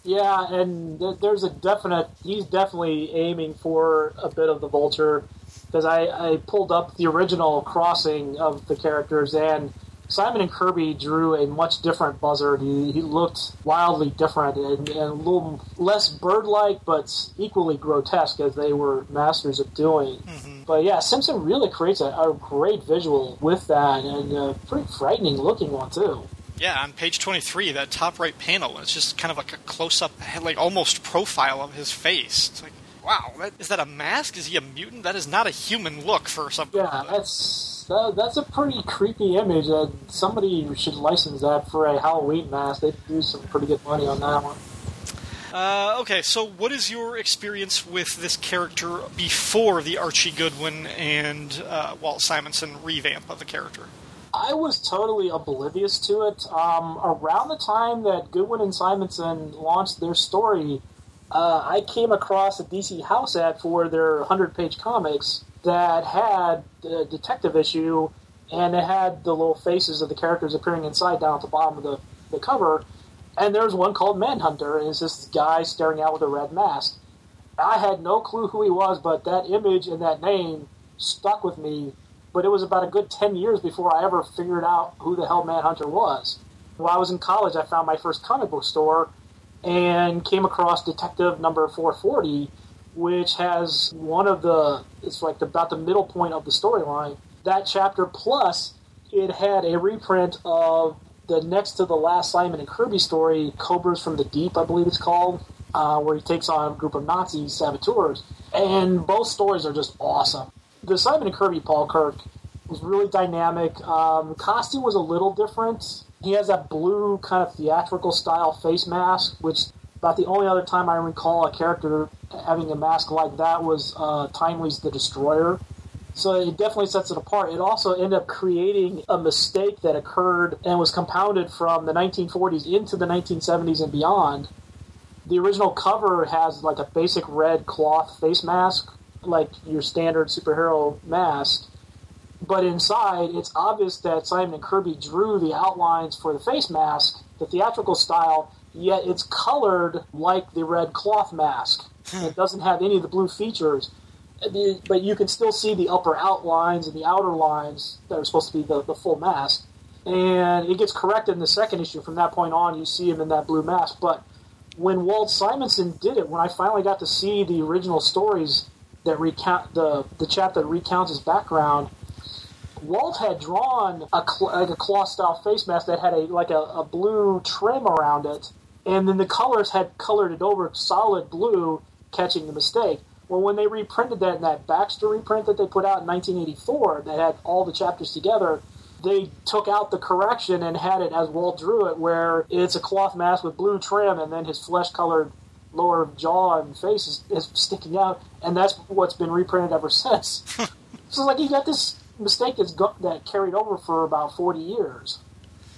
B: Yeah, and th- there's a definite. He's definitely aiming for a bit of the vulture. because I, I pulled up the original crossing of the characters, and Simon and Kirby drew a much different Buzzard. He, he looked wildly different and, and a little less bird-like, but equally grotesque as they were masters of doing. Mm-hmm. But yeah, Simpson really creates a, a great visual with that, and a pretty frightening looking one too.
A: Yeah, on page 23, that top right panel, it's just kind of like a close up, like almost profile of his face. It's like, wow, that, is that a mask? Is he a mutant? That is not a human look for something.
B: Yeah, that's that, that's a pretty creepy image. Uh, somebody should license that for a Halloween mask. They'd do some pretty good money on that one.
A: Uh, okay, so what is your experience with this character before the Archie Goodwin and uh, Walt Simonson revamp of the character?
B: I was totally oblivious to it. Um, around the time that Goodwin and Simonson launched their story, uh, I came across a DC House ad for their 100 page comics that had the detective issue and it had the little faces of the characters appearing inside down at the bottom of the, the cover. And there's one called Manhunter, and it's this guy staring out with a red mask. I had no clue who he was, but that image and that name stuck with me. But it was about a good 10 years before I ever figured out who the hell Manhunter was. While I was in college, I found my first comic book store and came across Detective Number 440, which has one of the, it's like about the middle point of the storyline. That chapter plus, it had a reprint of the next to the last Simon and Kirby story, Cobras from the Deep, I believe it's called, uh, where he takes on a group of Nazi saboteurs. And both stories are just awesome. The Simon and Kirby Paul Kirk was really dynamic. Um, costume was a little different. He has that blue kind of theatrical style face mask, which about the only other time I recall a character having a mask like that was uh, Timely's The Destroyer. So it definitely sets it apart. It also ended up creating a mistake that occurred and was compounded from the 1940s into the 1970s and beyond. The original cover has like a basic red cloth face mask, like your standard superhero mask. But inside, it's obvious that Simon and Kirby drew the outlines for the face mask, the theatrical style, yet it's colored like the red cloth mask. Hmm. it doesn't have any of the blue features but you can still see the upper outlines and the outer lines that are supposed to be the, the full mask. And it gets corrected in the second issue. From that point on, you see him in that blue mask. But when Walt Simonson did it, when I finally got to see the original stories that recount the the chapter that recounts his background, Walt had drawn a cl- like a cloth style face mask that had a like a, a blue trim around it, and then the colors had colored it over solid blue, catching the mistake. Well, when they reprinted that in that Baxter reprint that they put out in 1984, that had all the chapters together, they took out the correction and had it as Walt drew it, where it's a cloth mask with blue trim, and then his flesh-colored lower jaw and face is, is sticking out, and that's what's been reprinted ever since. so, like, you got this mistake that's go- that carried over for about 40 years.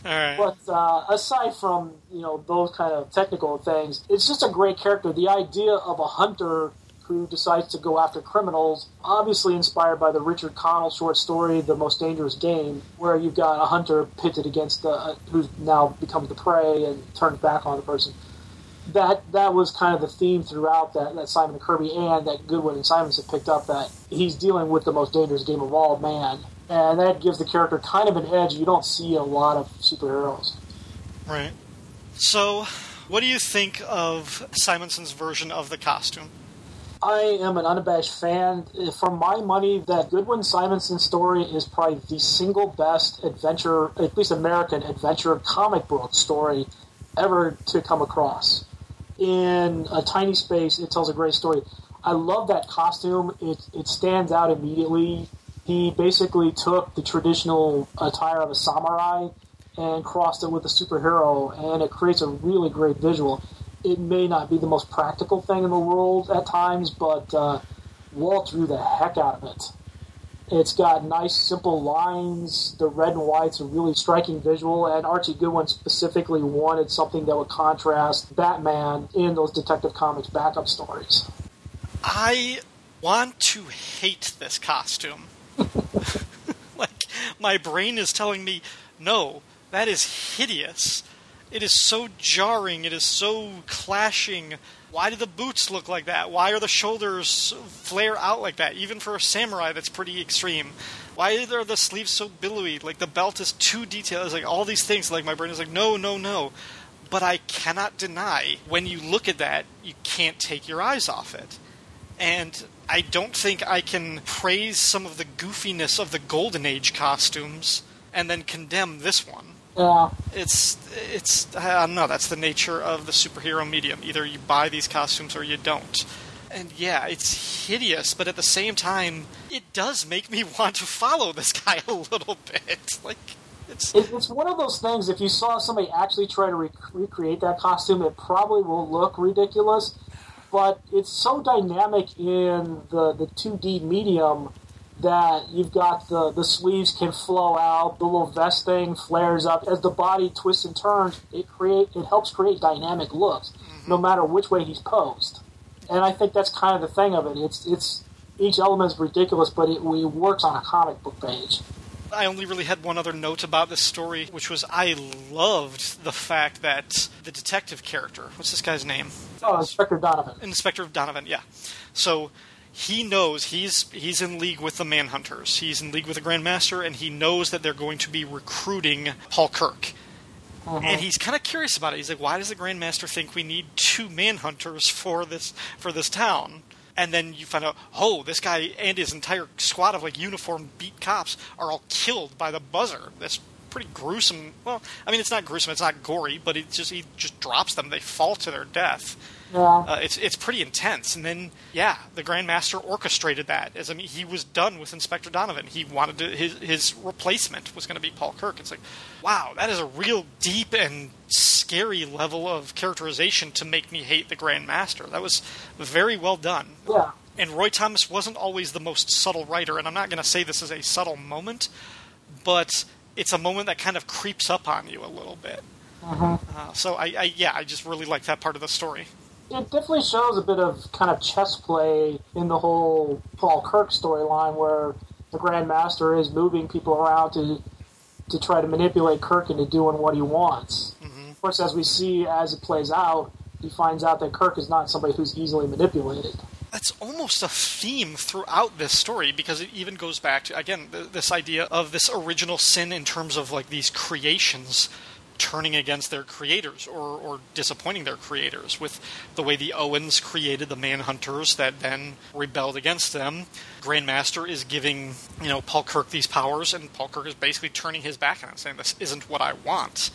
A: All right.
B: But uh, aside from you know those kind of technical things, it's just a great character. The idea of a hunter who decides to go after criminals, obviously inspired by the Richard Connell short story "The Most Dangerous Game," where you've got a hunter pitted against the uh, who's now becomes the prey and turns back on the person. That that was kind of the theme throughout that, that Simon and Kirby and that Goodwin and Simonson picked up that he's dealing with the most dangerous game of all, man, and that gives the character kind of an edge you don't see a lot of superheroes.
A: Right. So, what do you think of Simonson's version of the costume?
B: I am an unabashed fan. For my money, that Goodwin Simonson story is probably the single best adventure, at least American adventure comic book story ever to come across. In a tiny space, it tells a great story. I love that costume. It, it stands out immediately. He basically took the traditional attire of a samurai and crossed it with a superhero, and it creates a really great visual it may not be the most practical thing in the world at times, but uh, Walt drew the heck out of it. It's got nice, simple lines. The red and white's a really striking visual, and Archie Goodwin specifically wanted something that would contrast Batman in those Detective Comics backup stories.
A: I want to hate this costume. like, my brain is telling me, no, that is hideous. It is so jarring. It is so clashing. Why do the boots look like that? Why are the shoulders flare out like that? Even for a samurai, that's pretty extreme. Why are the sleeves so billowy? Like the belt is too detailed. It's like all these things. Like my brain is like, no, no, no. But I cannot deny when you look at that, you can't take your eyes off it. And I don't think I can praise some of the goofiness of the Golden Age costumes and then condemn this one.
B: Yeah.
A: It's it's I don't know. That's the nature of the superhero medium. Either you buy these costumes or you don't. And yeah, it's hideous, but at the same time, it does make me want to follow this guy a little bit. Like it's
B: it's one of those things. If you saw somebody actually try to rec- recreate that costume, it probably will look ridiculous. But it's so dynamic in the the two D medium that you've got the the sleeves can flow out, the little vest thing flares up as the body twists and turns. It create it helps create dynamic looks, mm-hmm. no matter which way he's posed. And I think that's kind of the thing of it. It's it's each element is ridiculous, but it, it works on a comic book page.
A: I only really had one other note about this story, which was I loved the fact that the detective character, what's this guy's name?
B: Oh, Inspector Donovan.
A: Inspector Donovan, yeah. So he knows he's he's in league with the Manhunters. He's in league with the Grandmaster, and he knows that they're going to be recruiting Paul Kirk. Uh-huh. And he's kind of curious about it. He's like, "Why does the Grandmaster think we need two Manhunters for this for this town?" And then you find out, oh, this guy and his entire squad of like uniformed beat cops are all killed by the buzzer. That's pretty gruesome. Well, I mean, it's not gruesome. It's not gory, but it just he just drops them. They fall to their death.
B: Yeah.
A: Uh, it's it's pretty intense. And then yeah, the Grandmaster orchestrated that. As I mean, he was done with Inspector Donovan. He wanted to, his his replacement was going to be Paul Kirk. It's like, wow, that is a real deep and scary level of characterization to make me hate the Grandmaster. That was very well done.
B: Yeah.
A: And Roy Thomas wasn't always the most subtle writer, and I'm not going to say this is a subtle moment, but it's a moment that kind of creeps up on you a little bit.
B: Uh-huh.
A: Uh, so I, I yeah, I just really like that part of the story.
B: It definitely shows a bit of kind of chess play in the whole Paul Kirk storyline, where the Grandmaster is moving people around to to try to manipulate Kirk into doing what he wants. Mm-hmm. Of course, as we see as it plays out, he finds out that Kirk is not somebody who's easily manipulated.
A: That's almost a theme throughout this story because it even goes back to again th- this idea of this original sin in terms of like these creations turning against their creators or, or disappointing their creators with the way the Oans created the Manhunters that then rebelled against them. Grandmaster is giving, you know, Paul Kirk these powers and Paul Kirk is basically turning his back on it, saying this isn't what I want.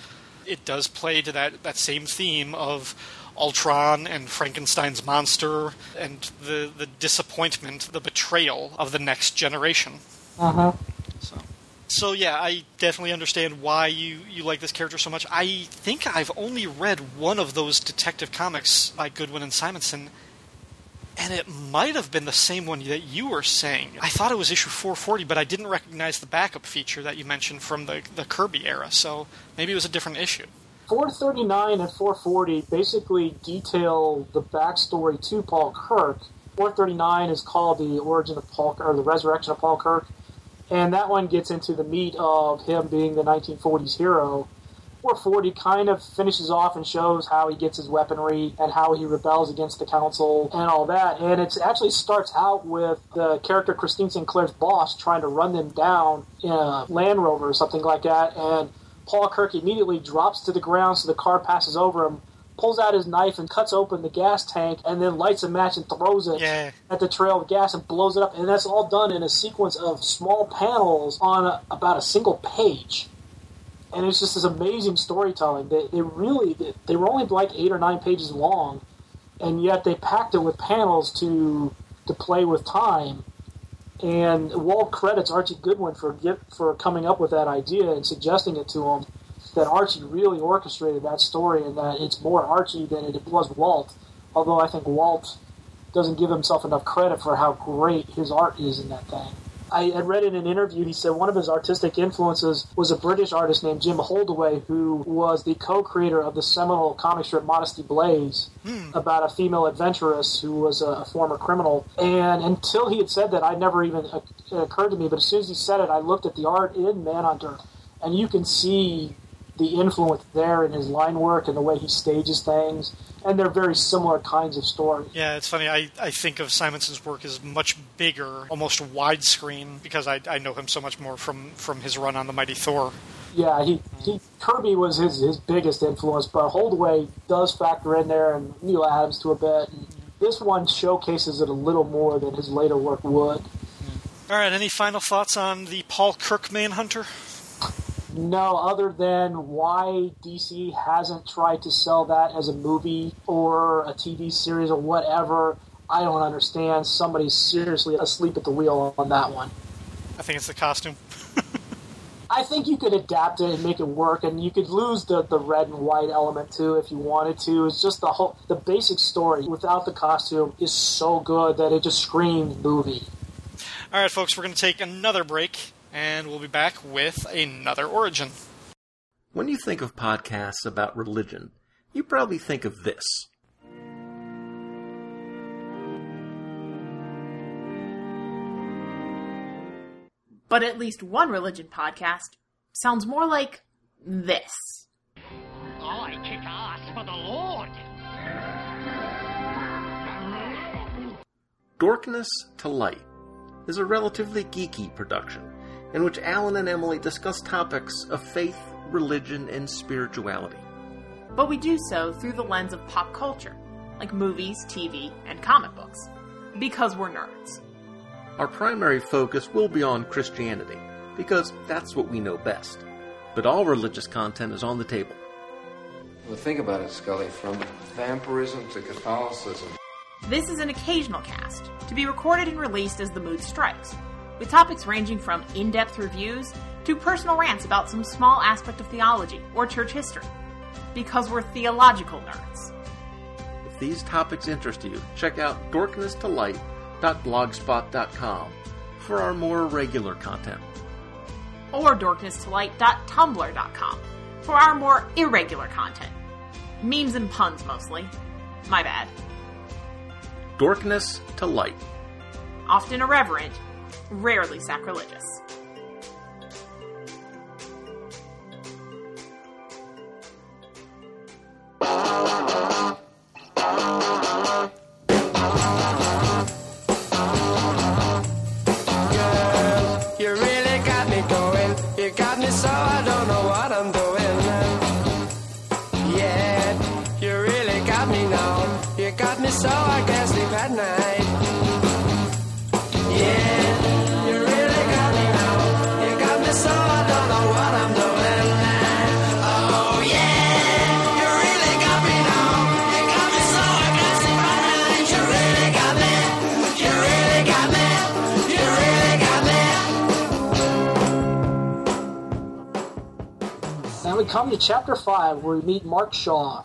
A: It does play to that, that same theme of Ultron and Frankenstein's monster and the, the disappointment, the betrayal of the next generation.
B: Uh-huh.
A: So, yeah, I definitely understand why you, you like this character so much. I think I've only read one of those detective comics by Goodwin and Simonson, and it might have been the same one that you were saying. I thought it was issue 440, but I didn't recognize the backup feature that you mentioned from the, the Kirby era, so maybe it was a different issue.
B: 439 and 440 basically detail the backstory to Paul Kirk. 439 is called the origin of Paul or the resurrection of Paul Kirk, and that one gets into the meat of him being the 1940s hero. 440 kind of finishes off and shows how he gets his weaponry and how he rebels against the council and all that. And it actually starts out with the character Christine St. Clair's boss trying to run them down in a Land Rover or something like that, and Paul Kirk immediately drops to the ground so the car passes over him, pulls out his knife and cuts open the gas tank, and then lights a match and throws it
A: Yeah.
B: at the trail of gas and blows it up. And that's all done in a sequence of small panels on a, about a single page. And it's just this amazing storytelling. They, they really they, they were only like eight or nine pages long, and yet they packed it with panels to to play with time. And Walt credits Archie Goodwin for get, for coming up with that idea and suggesting it to him. That Archie really orchestrated that story, and that it's more Archie than it was Walt. Although I think Walt doesn't give himself enough credit for how great his art is in that thing. I had read in an interview, he said one of his artistic influences was a British artist named Jim Holdaway, who was the co creator of the seminal comic strip Modesty Blaise, hmm. about a female adventuress who was a, former criminal. And until he had said that, I never even it occurred to me. But as soon as he said it, I looked at the art in Manhunter, and you can see the influence there in his line work and the way he stages things, and they're very similar kinds of stories.
A: Yeah, it's funny. I, I think of Simonson's work as much bigger, almost widescreen, because I, I know him so much more from, from his run on the Mighty Thor.
B: Yeah, he, he Kirby was his, his biggest influence, but Holdaway does factor in there, and Neal Adams to a bit. And this one showcases it a little more than his later work would.
A: All right, any final thoughts on the Paul Kirk Manhunter?
B: No, other than why DC hasn't tried to sell that as a movie or a TV series or whatever, I don't understand. Somebody's seriously asleep at the wheel on that one.
A: I think it's the costume.
B: I think you could adapt it and make it work, and you could lose the, the red and white element too if you wanted to. It's just the whole the basic story without the costume is so good that it just screams movie.
A: All right, folks, we're going to take another break, and we'll be back with another origin.
M: When you think of podcasts about religion, you probably think of this.
N: But at least one religion podcast sounds more like this.
L: I kick ass for the Lord.
M: Dorkness to Light is a relatively geeky production in which Alan and Emily discuss topics of faith, religion, and spirituality.
N: But we do so through the lens of pop culture, like movies, TV, and comic books. Because we're nerds.
M: Our primary focus will be on Christianity, because that's what we know best. But all religious content is on the table.
O: Well, think about it, Scully. From vampirism to Catholicism.
N: This is an occasional cast, to be recorded and released as the mood strikes, with topics ranging from in depth reviews to personal rants about some small aspect of theology or church history. Because we're theological nerds.
M: If these topics interest you, check out dorknesstolight.blogspot.com for our more regular content.
N: Or dorknesstolight.tumblr.com for our more irregular content. Memes and puns mostly. My bad.
M: Dorkness to Light.
N: Often irreverent, rarely sacrilegious.
L: You really got me going. You got me so I don't know what I'm
B: come to chapter 5, where we meet Mark Shaw.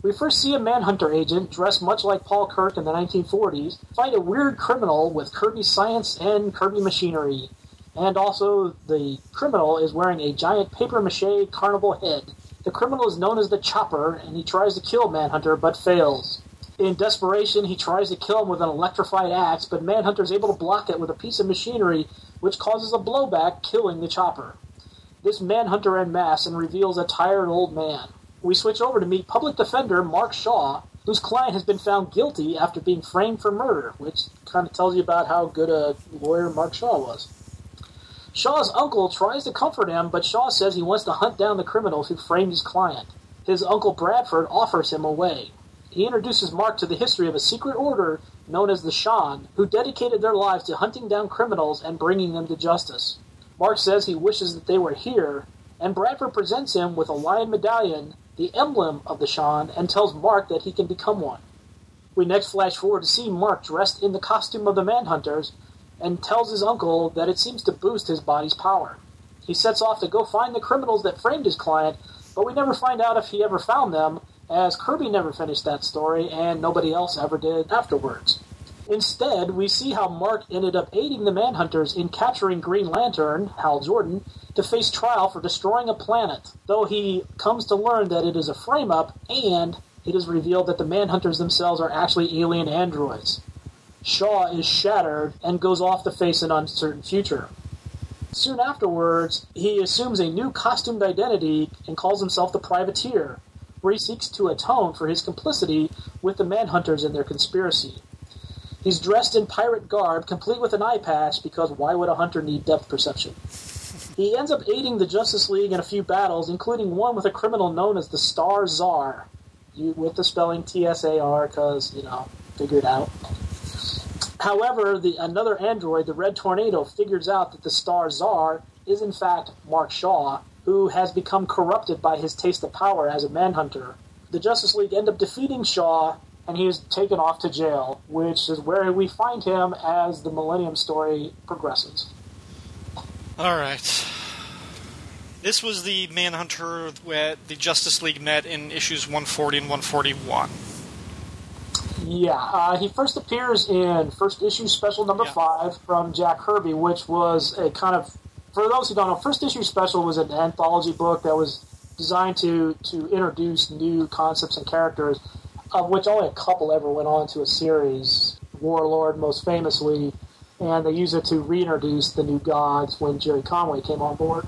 B: We first see a manhunter agent dressed much like Paul Kirk in the 1940s fight a weird criminal with Kirby science and Kirby machinery. And also, the criminal is wearing a giant paper mache carnival head. The criminal is known as the Chopper, and he tries to kill Manhunter but fails. In desperation, he tries to kill him with an electrified axe, but Manhunter is able to block it with a piece of machinery, which causes a blowback, killing the Chopper. This manhunter en masse and reveals a tired old man. We switch over to meet public defender Mark Shaw, whose client has been found guilty after being framed for murder, which kind of tells you about how good a lawyer Mark Shaw was. Shaw's uncle tries to comfort him, but Shaw says he wants to hunt down the criminals who framed his client. His uncle Bradford offers him a way. He introduces Mark to the history of a secret order known as the Shan, who dedicated their lives to hunting down criminals and bringing them to justice. Mark says he wishes that they were here, and Bradford presents him with a lion medallion, the emblem of the Shan, and tells Mark that he can become one. We next flash forward to see Mark dressed in the costume of the Manhunters and tells his uncle that it seems to boost his body's power. He sets off to go find the criminals that framed his client, but we never find out if he ever found them, as Kirby never finished that story and nobody else ever did afterwards. Instead, we see how Mark ended up aiding the Manhunters in capturing Green Lantern, Hal Jordan, to face trial for destroying a planet, though he comes to learn that it is a frame up and it is revealed that the Manhunters themselves are actually alien androids. Shaw is shattered and goes off to face an uncertain future. Soon afterwards, he assumes a new costumed identity and calls himself the Privateer, where he seeks to atone for his complicity with the Manhunters and their conspiracy. He's dressed in pirate garb, complete with an eye patch, because why would a hunter need depth perception? He ends up aiding the Justice League in a few battles, including one with a criminal known as the Star Tsar, you, with the spelling T S A R, because, you know, figure it out. However, the another android, the Red Tornado, figures out that the Star Tsar is in fact Mark Shaw, who has become corrupted by his taste of power as a manhunter. The Justice League end up defeating Shaw, and he is taken off to jail, which is where we find him as the Millennium story progresses.
A: All right. This was the Manhunter where the Justice League met in issues 140 and 141.
B: Yeah, uh, he first appears in first issue special number five from Jack Kirby, which was a kind of, for those who don't know, first issue special was an anthology book that was designed to to introduce new concepts and characters, of which only a couple ever went on to a series. Warlord, most famously, and they used it to reintroduce the new gods when Gerry Conway came on board.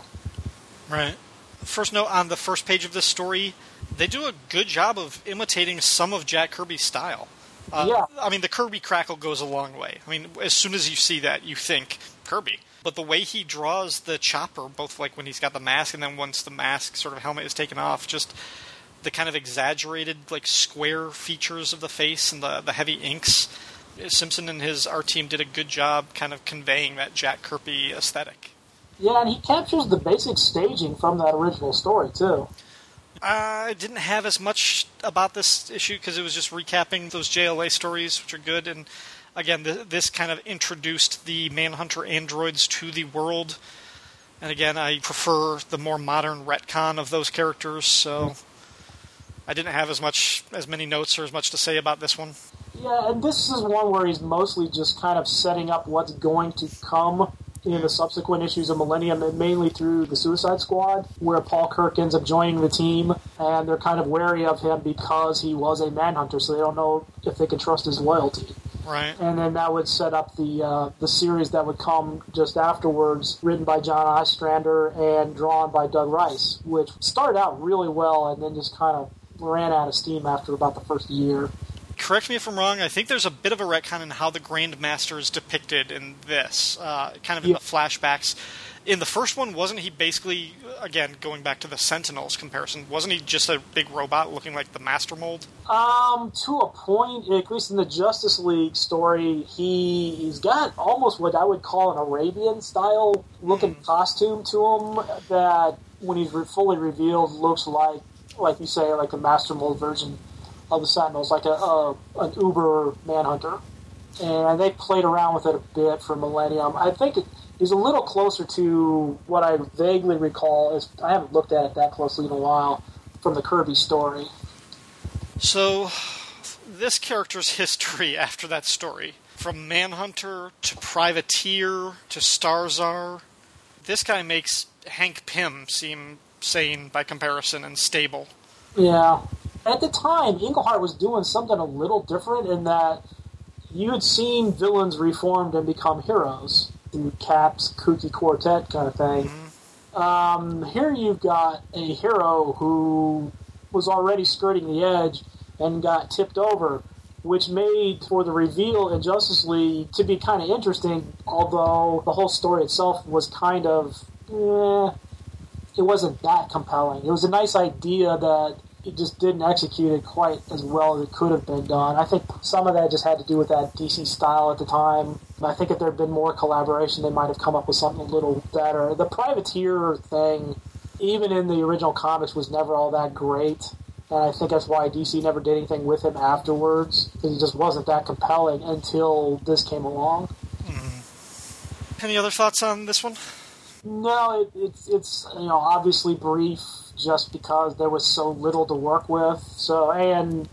A: Right. First note on the first page of this story, they do a good job of imitating some of Jack Kirby's style. Uh,
B: Yeah.
A: I mean, the Kirby crackle goes a long way. I mean, as soon as you see that, you think Kirby. But the way he draws the chopper, both like when he's got the mask and then once the mask sort of helmet is taken off, just the kind of exaggerated, like square features of the face and the, the heavy inks. Simpson and his art team did a good job kind of conveying that Jack Kirby aesthetic.
B: Yeah, and he captures the basic staging from that original story too.
A: Uh, I didn't have as much about this issue because it was just recapping those JLA stories, which are good. And again, th- this kind of introduced the Manhunter androids to the world. And again, I prefer the more modern retcon of those characters, so I didn't have as much as many notes or as much to say about this one.
B: Yeah, and this is one where he's mostly just kind of setting up what's going to come in the subsequent issues of Millennium, and mainly through the Suicide Squad, where Paul Kirk ends up joining the team, and they're kind of wary of him because he was a manhunter, so they don't know if they can trust his loyalty.
A: Right.
B: And then that would set up the uh, the series that would come just afterwards, written by John Ostrander and drawn by Doug Rice, which started out really well and then just kind of ran out of steam after about the first year.
A: correct me if I'm wrong. I think there's a bit of a retcon in how the Grandmaster is depicted in this, uh, kind of in
B: Yeah.
A: the flashbacks. In the first one, wasn't he basically, again, going back to the Sentinels comparison, wasn't he just a big robot looking like the Master Mold?
B: Um, to a point, at least in the Justice League story, he he's got almost what I would call an Arabian style looking costume to him that, when he's re- fully revealed, looks like, like you say, like the Master Mold version of the Sentinels, like a, a an Uber Manhunter. And they played around with it a bit for Millennium. I think it is a little closer to what I vaguely recall. Is I haven't looked at it that closely in a while from the Kirby story.
A: So, this character's history after that story, from Manhunter to Privateer to Star Tsar, this guy makes Hank Pym seem sane by comparison and stable.
B: Yeah. At the time, Englehart was doing something a little different in that you had seen villains reformed and become heroes through Cap's kooky quartet kind of thing. Um, here you've got a hero who was already skirting the edge and got tipped over, which made for the reveal in Justice League to be kind of interesting, although the whole story itself was kind of, eh, it wasn't that compelling. It was a nice idea that it just didn't execute it quite as well as it could have been done. I think some of that just had to do with that DC style at the time. I think if there had been more collaboration, they might have come up with something a little better. The privateer thing, even in the original comics, was never all that great. And I think that's why DC never did anything with him afterwards, because he just wasn't that compelling until this came along. Hmm.
A: Any other thoughts on this one?
B: No, it, it's it's you know obviously brief just because there was so little to work with. So and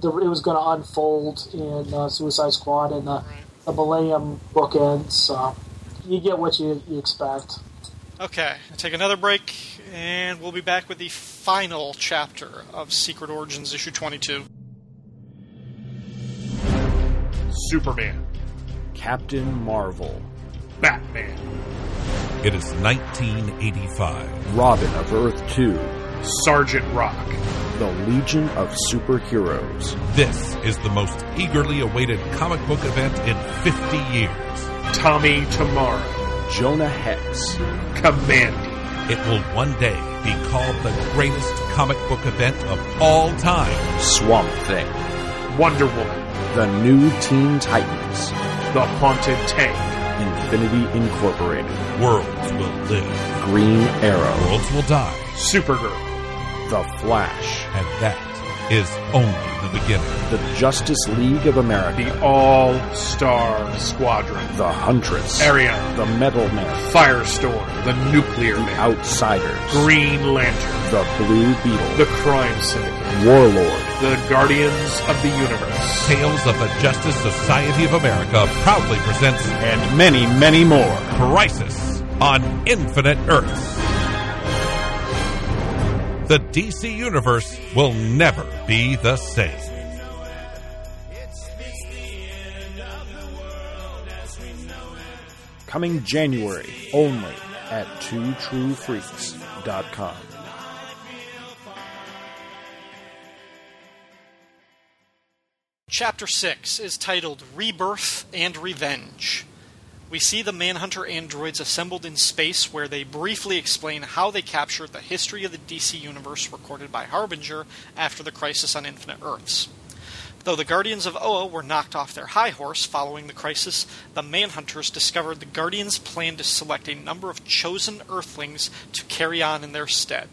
B: the, it was going to unfold in uh, Suicide Squad and the, the Millennium bookends. So you get what you, you expect.
A: Okay, take another break, and we'll be back with the final chapter of Secret Origins, issue 22.
P: Superman,
Q: Captain Marvel,
P: Batman, It is 1985.
Q: Robin of Earth 2.
R: Sergeant Rock.
Q: The Legion of Superheroes.
P: This is the most eagerly awaited comic book event in 50 years.
R: Tommy Tomorrow.
Q: Jonah Hex.
R: Kamandi.
P: It will one day be called the greatest comic book event of all time.
Q: Swamp Thing.
R: Wonder Woman.
Q: The New Teen Titans.
R: The Haunted Tank.
Q: Infinity Incorporated.
P: Worlds will live.
Q: Green Arrow.
P: Worlds will die.
R: Supergirl.
Q: The Flash.
P: And that is only the beginning.
Q: The Justice League of America.
R: The All Star Squadron.
Q: The Huntress.
R: Arion.
Q: The Metal Man.
R: Firestorm. The Nuclear
Q: the
R: Man.
Q: Outsiders.
R: Green Lantern.
Q: The Blue Beetle.
R: The Crime Syndicate.
Q: Warlord.
R: The Guardians of the Universe.
P: Tales of the Justice Society of America proudly presents
Q: and many, many more.
P: Crisis on Infinite Earths. The DC Universe will never be the same.
Q: Coming January only at twotruefreaks.com.
A: Chapter 6 is titled Rebirth and Revenge. We see the Manhunter androids assembled in space where they briefly explain how they captured the history of the DC Universe recorded by Harbinger after the Crisis on Infinite Earths. Though the Guardians of Oa were knocked off their high horse following the crisis, the Manhunters discovered the Guardians planned to select a number of chosen Earthlings to carry on in their stead.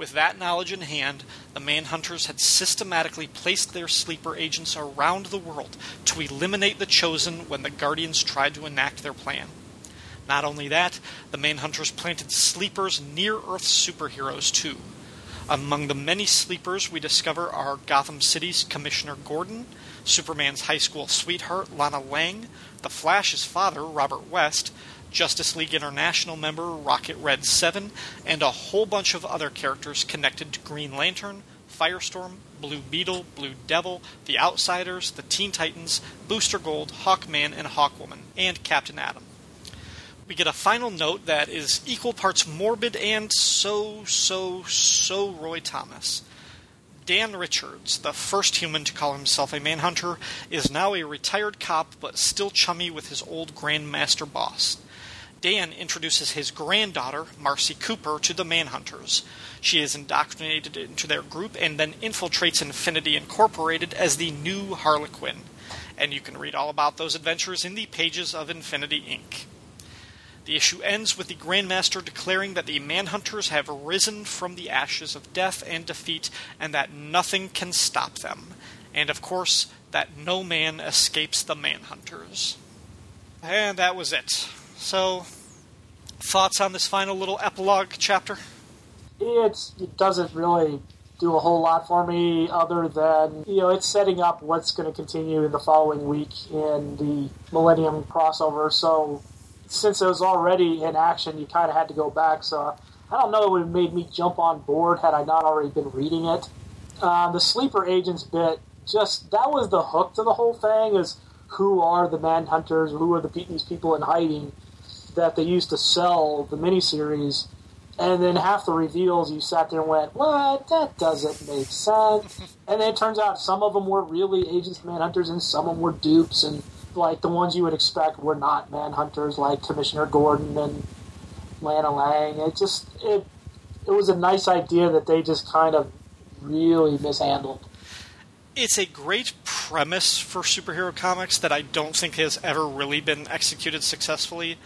A: With that knowledge in hand, the Manhunters had systematically placed their sleeper agents around the world to eliminate the Chosen when the Guardians tried to enact their plan. Not only that, the Manhunters planted sleepers near Earth superheroes too. Among the many sleepers we discover are Gotham City's Commissioner Gordon, Superman's high school sweetheart Lana Lang, the Flash's father Robert West, Justice League International member Rocket Red 7, and a whole bunch of other characters connected to Green Lantern, Firestorm, Blue Beetle, Blue Devil, The Outsiders, the Teen Titans, Booster Gold, Hawkman, and Hawkwoman, and Captain Atom. We get a final note that is equal parts morbid and so, so, so Roy Thomas. Dan Richards, the first human to call himself a manhunter, is now a retired cop but still chummy with his old Grandmaster boss. Dan introduces his granddaughter, Marcy Cooper, to the Manhunters. She is indoctrinated into their group and then infiltrates Infinity Incorporated as the new Harlequin. And you can read all about those adventures in the pages of Infinity Inc. The issue ends with the Grandmaster declaring that the Manhunters have risen from the ashes of death and defeat and that nothing can stop them. And of course, that no man escapes the Manhunters. And that was it. So, thoughts on this final little epilogue chapter?
B: It's, it doesn't really do a whole lot for me other than, you know, it's setting up what's going to continue in the following week in the Millennium crossover. So, since it was already in action, you kind of had to go back. So, I don't know it would have made me jump on board had I not already been reading it. Uh, the sleeper agents bit, just that was the hook to the whole thing is who are the manhunters, who are the these people in hiding that they used to sell the miniseries. And then half the reveals, you sat there and went, "What? That doesn't make sense." and then it turns out some of them were really agents, of manhunters, and some of them were dupes. And like the ones you would expect were not manhunters, like Commissioner Gordon and Lana Lang. It just it it was a nice idea that they just kind of really mishandled.
A: It's a great premise for superhero comics that I don't think has ever really been executed successfully.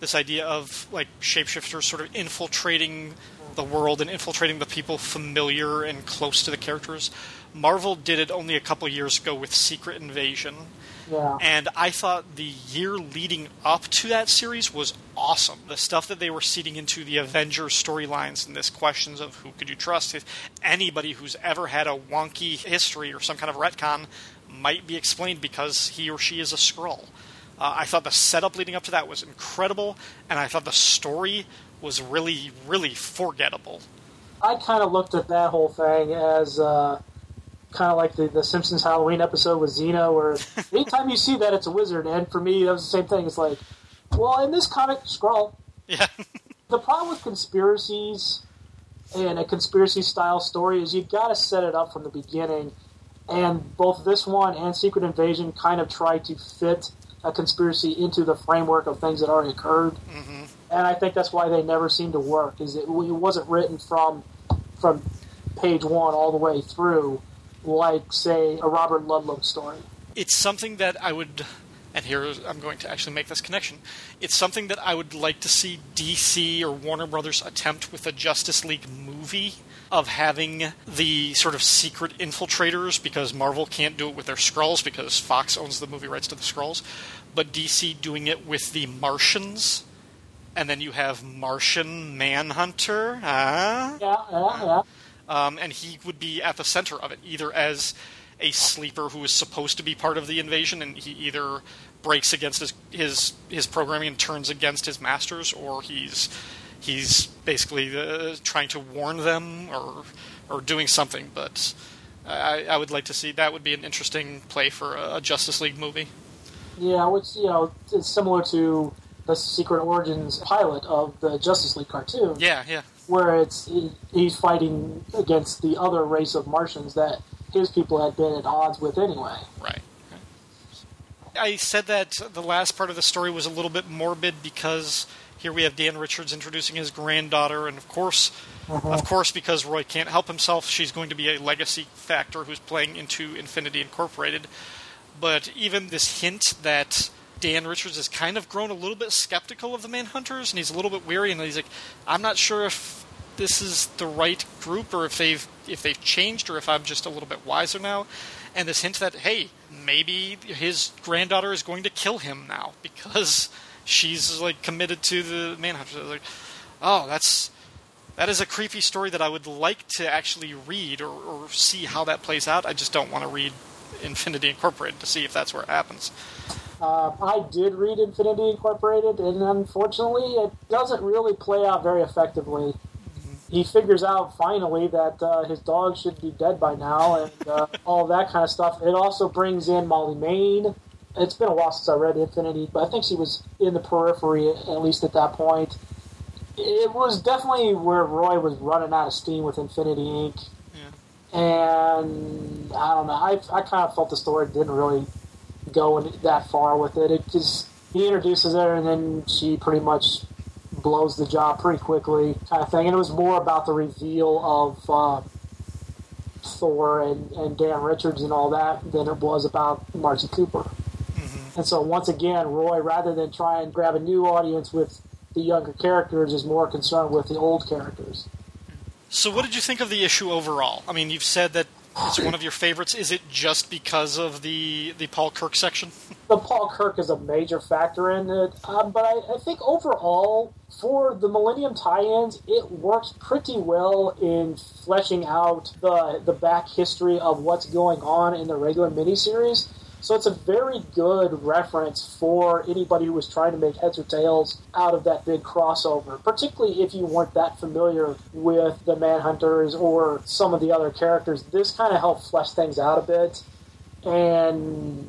A: This idea of like shapeshifters sort of infiltrating the world and infiltrating the people familiar and close to the characters. Marvel did it only a couple years ago with Secret Invasion.
B: Yeah.
A: And I thought the year leading up to that series was awesome. The stuff that they were seeding into the Avengers storylines and this questions of who could you trust if anybody who's ever had a wonky history or some kind of retcon might be explained because he or she is a Skrull. Uh, I thought the setup leading up to that was incredible, and I thought the story was really, really forgettable.
B: I kind of looked at that whole thing as uh, kind of like the, the Simpsons Halloween episode with Xena, where anytime you see that, it's a wizard. And for me, that was the same thing. It's like, well, in this comic, Skrull.
A: Yeah.
B: the problem with conspiracies and a conspiracy style story is you've got to set it up from the beginning. And both this one and Secret Invasion kind of try to fit a conspiracy into the framework of things that already occurred.
A: Mm-hmm.
B: And I think that's why they never seem to work. Is it, it wasn't written from from page one all the way through, like say a Robert Ludlum story.
A: It's something that I would, and here I'm going to actually make this connection. It's something that I would like to see DC or Warner Brothers attempt with a Justice League movie of having the sort of secret infiltrators because Marvel can't do it with their Skrulls because Fox owns the movie rights to the Skrulls, but DC doing it with the Martians. And then you have Martian Manhunter. Huh?
B: Yeah, yeah, yeah.
A: Um, and he would be at the center of it, either as a sleeper who is supposed to be part of the invasion, and he either breaks against his his, his programming and turns against his masters, or he's he's basically uh, trying to warn them or or doing something. But I, I would like to see that would be an interesting play for a, a Justice League movie.
B: Yeah, which you know is similar to the Secret Origins pilot of the Justice League cartoon.
A: Yeah, yeah.
B: Where it's he, he's fighting against the other race of Martians that his people had been at odds with anyway.
A: Right. I said that the last part of the story was a little bit morbid because here we have Dan Richards introducing his granddaughter, and of course,
B: Uh-huh.
A: of course, because Roy can't help himself, she's going to be a legacy factor who's playing into Infinity Incorporated. But even this hint that Dan Richards has kind of grown a little bit skeptical of the Manhunters, and he's a little bit weary, and he's like, I'm not sure if this is the right group or if they've if they've changed or if I'm just a little bit wiser now. And this hint that hey, maybe his granddaughter is going to kill him now because she's like committed to the Manhunter. Like, oh, that's that is a creepy story that I would like to actually read or, or see how that plays out. I just don't want to read Infinity Incorporated to see if that's where it happens.
B: Uh, I did read Infinity Incorporated, and unfortunately, it doesn't really play out very effectively. He figures out finally that uh, his dog should be dead by now, and uh, all that kind of stuff. It also brings in Molly Mayne. It's been a while since I read Infinity, but I think she was in the periphery at least at that point. It was definitely where Roy was running out of steam with Infinity Inc. And I don't know. I, I kind of felt the story didn't really go in that far with it. It just he introduces her and then she pretty much blows the job pretty quickly, kind of thing. And it was more about the reveal of uh, Thor and, and Dan Richards and all that than it was about Marcy Cooper. And so once again, Roy, rather than try and grab a new audience with the younger characters, is more concerned with the old characters.
A: So, what did you think of the issue overall? I mean, you've said that it's one of your favorites. Is it just because of the the Paul Kirk section?
B: the Paul Kirk is a major factor in it, um, but I, I think overall for the Millennium tie-ins, it works pretty well in fleshing out the the back history of what's going on in the regular miniseries. So it's a very good reference for anybody who was trying to make heads or tails out of that big crossover, particularly if you weren't that familiar with the Manhunters or some of the other characters. This kind of helped flesh things out a bit and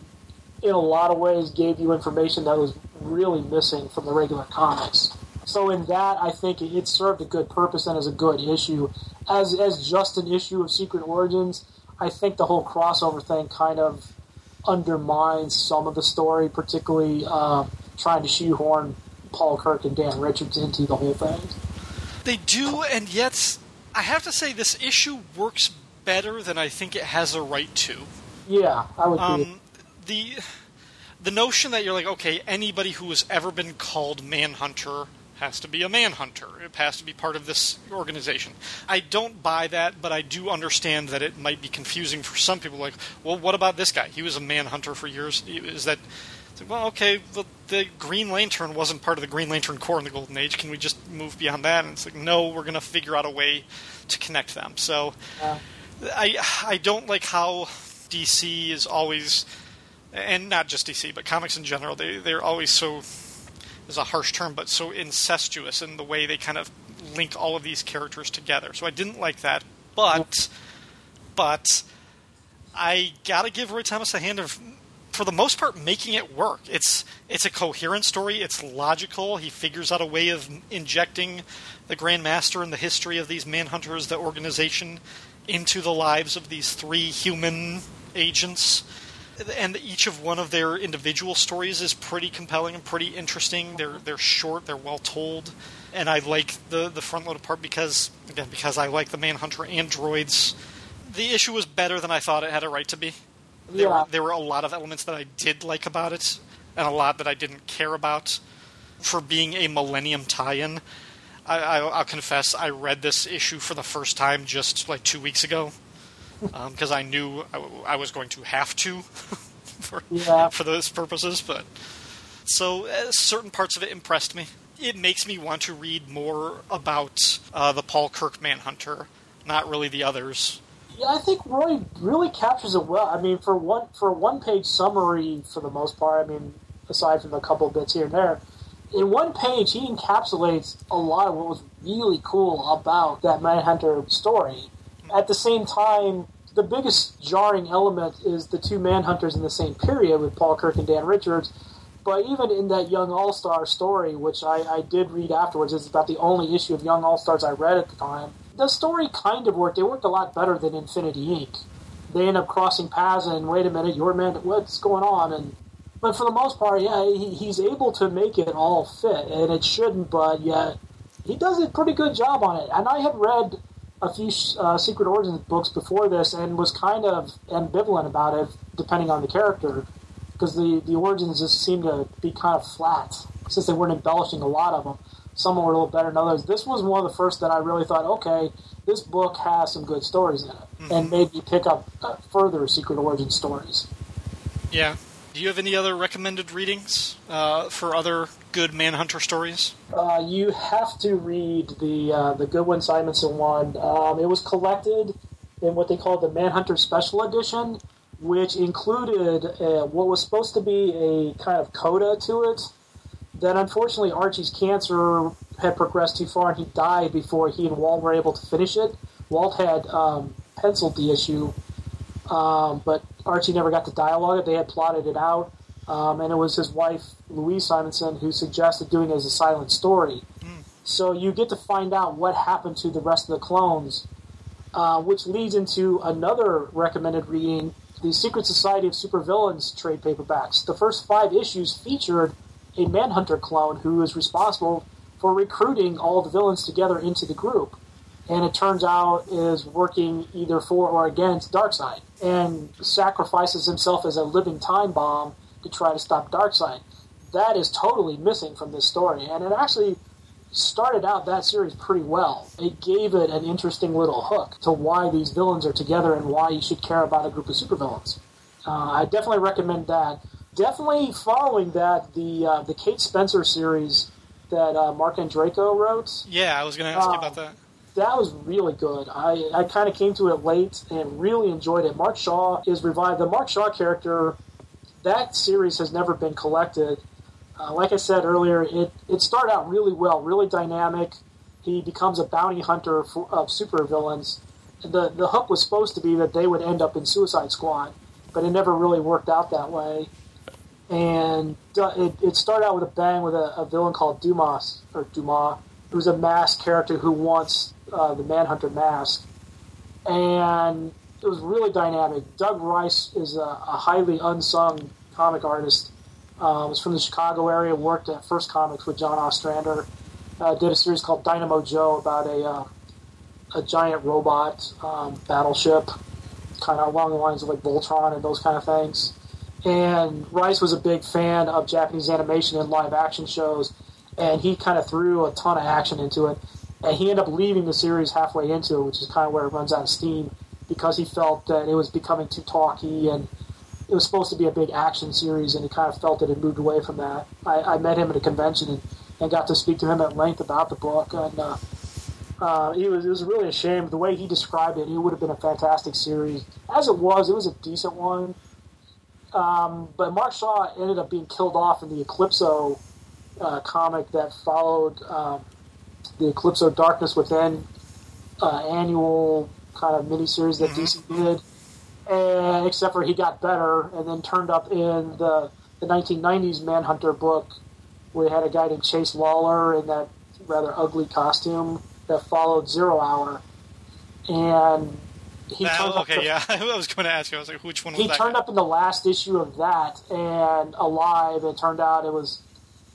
B: in a lot of ways gave you information that was really missing from the regular comics. So in that, I think it- served a good purpose and is a good issue. As as just an issue of Secret Origins, I think the whole crossover thing kind of undermines some of the story, particularly uh, trying to shoehorn Paul Kirk and Dan Richards into the whole thing.
A: They do, and yet I have to say this issue works better than I think it has a right to.
B: Yeah, I would.
A: Um, the the notion that you're like, okay, anybody who has ever been called Manhunter has to be a Manhunter. It has to be part of this organization. I don't buy that, but I do understand that it might be confusing for some people. Like, well, what about this guy? He was a Manhunter for years. Is that well, okay, well, the Green Lantern wasn't part of the Green Lantern Corps in the Golden Age. Can we just move beyond that? And it's like, no, we're going to figure out a way to connect them. So, I I don't like how DC is always, and not just DC, but comics in general. They they're always so is a harsh term, but so incestuous in the way they kind of link all of these characters together. So I didn't like that, but but I gotta give Roy Thomas a hand of for the most part, making it work. It's it's a coherent story. It's logical. He figures out a way of injecting the Grandmaster and the history of these Manhunters, the organization, into the lives of these three human agents. And each of one of their individual stories is pretty compelling and pretty interesting. They're they're short. They're well told, and I like the the front loaded part because again because I like the Manhunter androids. The issue was better than I thought it had a right to be. There,
B: Yeah.
A: were, there were a lot of elements that I did like about it, and a lot that I didn't care about. For being a Millennium tie-in, I, I, I'll confess I read this issue for the first time just like two weeks ago because I knew I, w- I was going to have to for
B: Yeah.
A: for those purposes. But so uh, certain parts of it impressed me. It makes me want to read more about uh, the Paul Kirk Manhunter, not really the others.
B: Yeah, I think Roy really captures it well. I mean, for one for a one page summary, for the most part. I mean, aside from a couple bits here and there, in one page he encapsulates a lot of what was really cool about that Manhunter story. At the same time, the biggest jarring element is the two Manhunters in the same period with Paul Kirk and Dan Richards. But even in that Young All Star story, which I, I did read afterwards, it's about the only issue of Young All Stars I read at the time. The story kind of worked. It worked a lot better than Infinity Inc. They end up crossing paths, and wait a minute, your man, what's going on? And but for the most part, yeah, he, he's able to make it all fit, and it shouldn't. But yet, he does a pretty good job on it. And I had read a few uh, Secret Origins books before this, and was kind of ambivalent about it, depending on the character, because the the origins just seemed to be kind of flat, since they weren't embellishing a lot of them. Some were a little better than others. This was one of the first that I really thought, okay, this book has some good stories in it, and made me pick up uh, further Secret Origin stories.
A: Yeah. Do you have any other recommended readings uh, for other good Manhunter stories?
B: Uh, you have to read the uh, the Goodwin Simonson one. Um, it was collected in what they call the Manhunter Special Edition, which included uh, what was supposed to be a kind of coda to it. Then, unfortunately, Archie's cancer had progressed too far, and he died before he and Walt were able to finish it. Walt had um, penciled the issue, um, but Archie never got to dialogue it. They had plotted it out, um, and it was his wife Louise Simonson who suggested doing it as a silent story. So you get to find out what happened to the rest of the clones, uh, which leads into another recommended reading: the Secret Society of Supervillains trade paperbacks. The first five issues featured a Manhunter clone who is responsible for recruiting all the villains together into the group and it turns out is working either for or against Darkseid, and sacrifices himself as a living time bomb to try to stop Darkseid. That is totally missing from this story, and it actually started out that series pretty well. It gave it an interesting little hook to why these villains are together and why you should care about a group of supervillains. Uh, I definitely recommend that. Definitely following that, the uh, the Kate Spencer series that uh, Marc Andreyko wrote
A: Yeah, I was going to ask you about that.
B: That was really good. I, I kind of came to it late and really enjoyed it. Mark Shaw is revived. The Mark Shaw character, that series has never been collected. Uh, like I said earlier, it, it started out really well, really dynamic. He becomes a bounty hunter for, of supervillains. The, the hook was supposed to be that they would end up in Suicide Squad, but it never really worked out that way. And uh, it, it started out with a bang with a, a villain called Dumas, or Dumas, who's a masked character who wants uh, the Manhunter mask. And it was really dynamic. Doug Rice is a, a highly unsung comic artist. Uh, was from the Chicago area, worked at First Comics with John Ostrander. Uh, did a series called Dynamo Joe about a, uh, a giant robot um, battleship, kind of along the lines of like Voltron and those kind of things. And Rice was a big fan of Japanese animation and live action shows, and he kind of threw a ton of action into it. And he ended up leaving the series halfway into it, which is kind of where it runs out of steam, because he felt that it was becoming too talky and it was supposed to be a big action series, and he kind of felt it had moved away from that. I, I met him at a convention and, and got to speak to him at length about the book, and uh, uh, it, was, it was really a shame. The way he described it, it would have been a fantastic series. As it was, it was a decent one. Um, but Mark Shaw ended up being killed off in the Eclipso uh, comic that followed um, the Eclipso Darkness Within uh, annual kind of miniseries that DC did. and except for he got better and then turned up in the the 1990s Manhunter book where he had a guy named Chase Lawler in that rather ugly costume that followed Zero Hour, and he
A: That-
B: turned up
A: okay, yeah. I was going to ask you. I was like, which one was
B: he turned
A: guy?
B: up in the last issue of that and alive. It turned out it was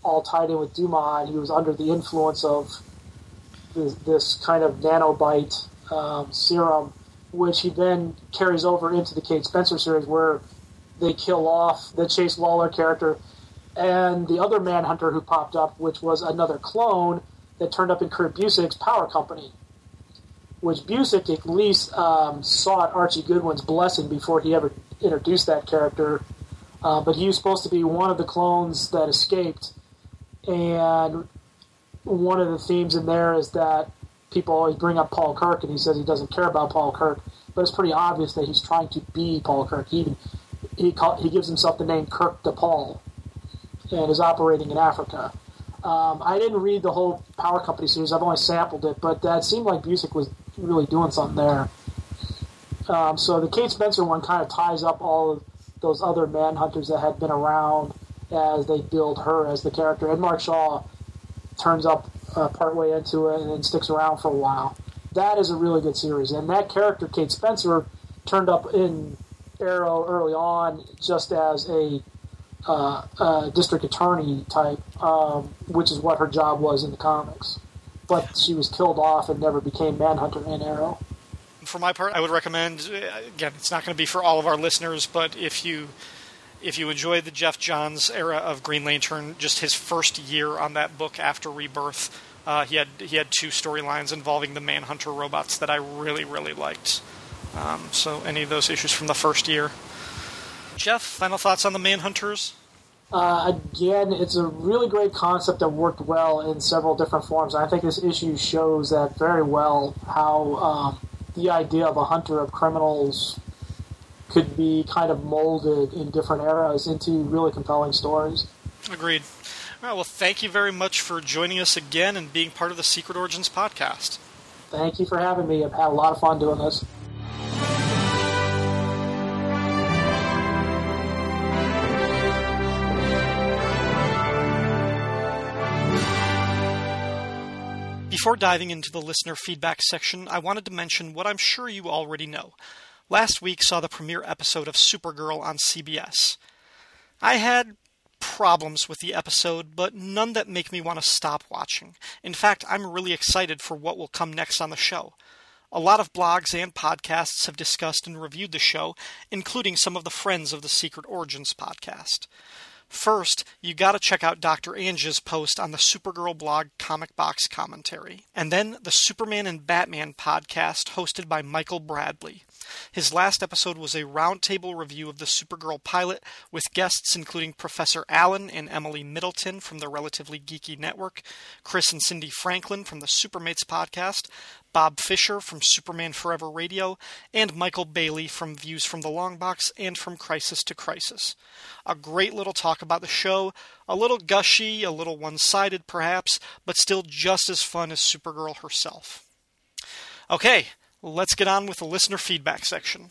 B: all tied in with Dumas. He was under the influence of this, this kind of nanobite um, serum, which he then carries over into the Kate Spencer series, where they kill off the Chase Lawler character and the other Manhunter who popped up, which was another clone that turned up in Kurt Busiek's Power Company which Busiek at least um, sought Archie Goodwin's blessing before he ever introduced that character. Uh, but he was supposed to be one of the clones that escaped, and one of the themes in there is that people always bring up Paul Kirk, and he says he doesn't care about Paul Kirk, but it's pretty obvious that he's trying to be Paul Kirk. He he call, he gives himself the name Kirk DePaul, and is operating in Africa. Um, I didn't read the whole Power Company series. I've only sampled it, but that seemed like Busiek was really doing something there. Um, so the Kate Spencer one kind of ties up all of those other Manhunters that had been around as they build her as the character. And Mark Shaw turns up uh, partway into it and then sticks around for a while. That is a really good series. And that character, Kate Spencer, turned up in Arrow early on just as a uh, uh, district attorney type, um, which is what her job was in the comics. But she was killed off and never became Manhunter in Arrow.
A: For my part, I would recommend. uh, Again, it's not going to be for all of our listeners, but if you if you enjoyed the Geoff Johns era of Green Lantern, just his first year on that book after Rebirth, uh, he had he had two storylines involving the Manhunter robots that I really really liked. Um, so any of those issues from the first year. Jeff, final thoughts on the Manhunters?
B: Uh, again, it's a really great concept that worked well in several different forms. I think this issue shows that very well how um, the idea of a hunter of criminals could be kind of molded in different eras into really compelling stories.
A: Agreed. All right, well, thank you very much for joining us again and being part of the Secret Origins podcast.
B: Thank you for having me. I've had a lot of fun doing this.
A: Before diving into the listener feedback section, I wanted to mention what I'm sure you already know. Last week saw the premiere episode of Supergirl on CBS. I had problems with the episode, but none that make me want to stop watching. In fact, I'm really excited for what will come next on the show. A lot of blogs and podcasts have discussed and reviewed the show, including some of the friends of the Secret Origins podcast. First, you gotta check out Dr. Anj's post on the Supergirl blog Comic Box Commentary. And then the Superman and Batman podcast hosted by Michael Bradley. His last episode was a roundtable review of the Supergirl pilot with guests including Professor Allen and Emily Middleton from the Relatively Geeky Network, Chris and Cindy Franklin from the Supermates podcast, Bob Fisher from Superman Forever Radio, and Michael Bailey from Views from the Long Box and from Crisis to Crisis. A great little talk about the show, a little gushy, a little one sided perhaps, but still just as fun as Supergirl herself. Okay, let's get on with the listener feedback section.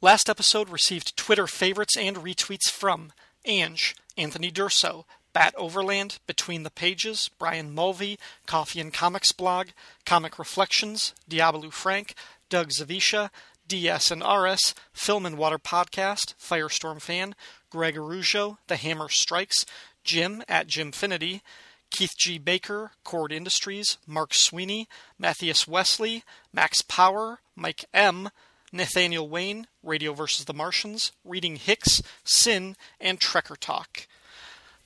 A: Last episode received Twitter favorites and retweets from Anj, Anthony Durso, Bat Overland, Between the Pages, Brian Mulvey, Coffee and Comics Blog, Comic Reflections, Diablo Frank, Doug Zawisza, DS and RS, Film and Water Podcast, Firestorm Fan, Greg Arujo, The Hammer Strikes, Jim at Jimfinity, Keith G. Baker, Kord Industries, Mark Sweeney, Matthias Wesley, Max Power, Mike M., Nathaniel Wayne, Radio vs. the Martians, Reading Hicks, Sin, and Trekker Talk.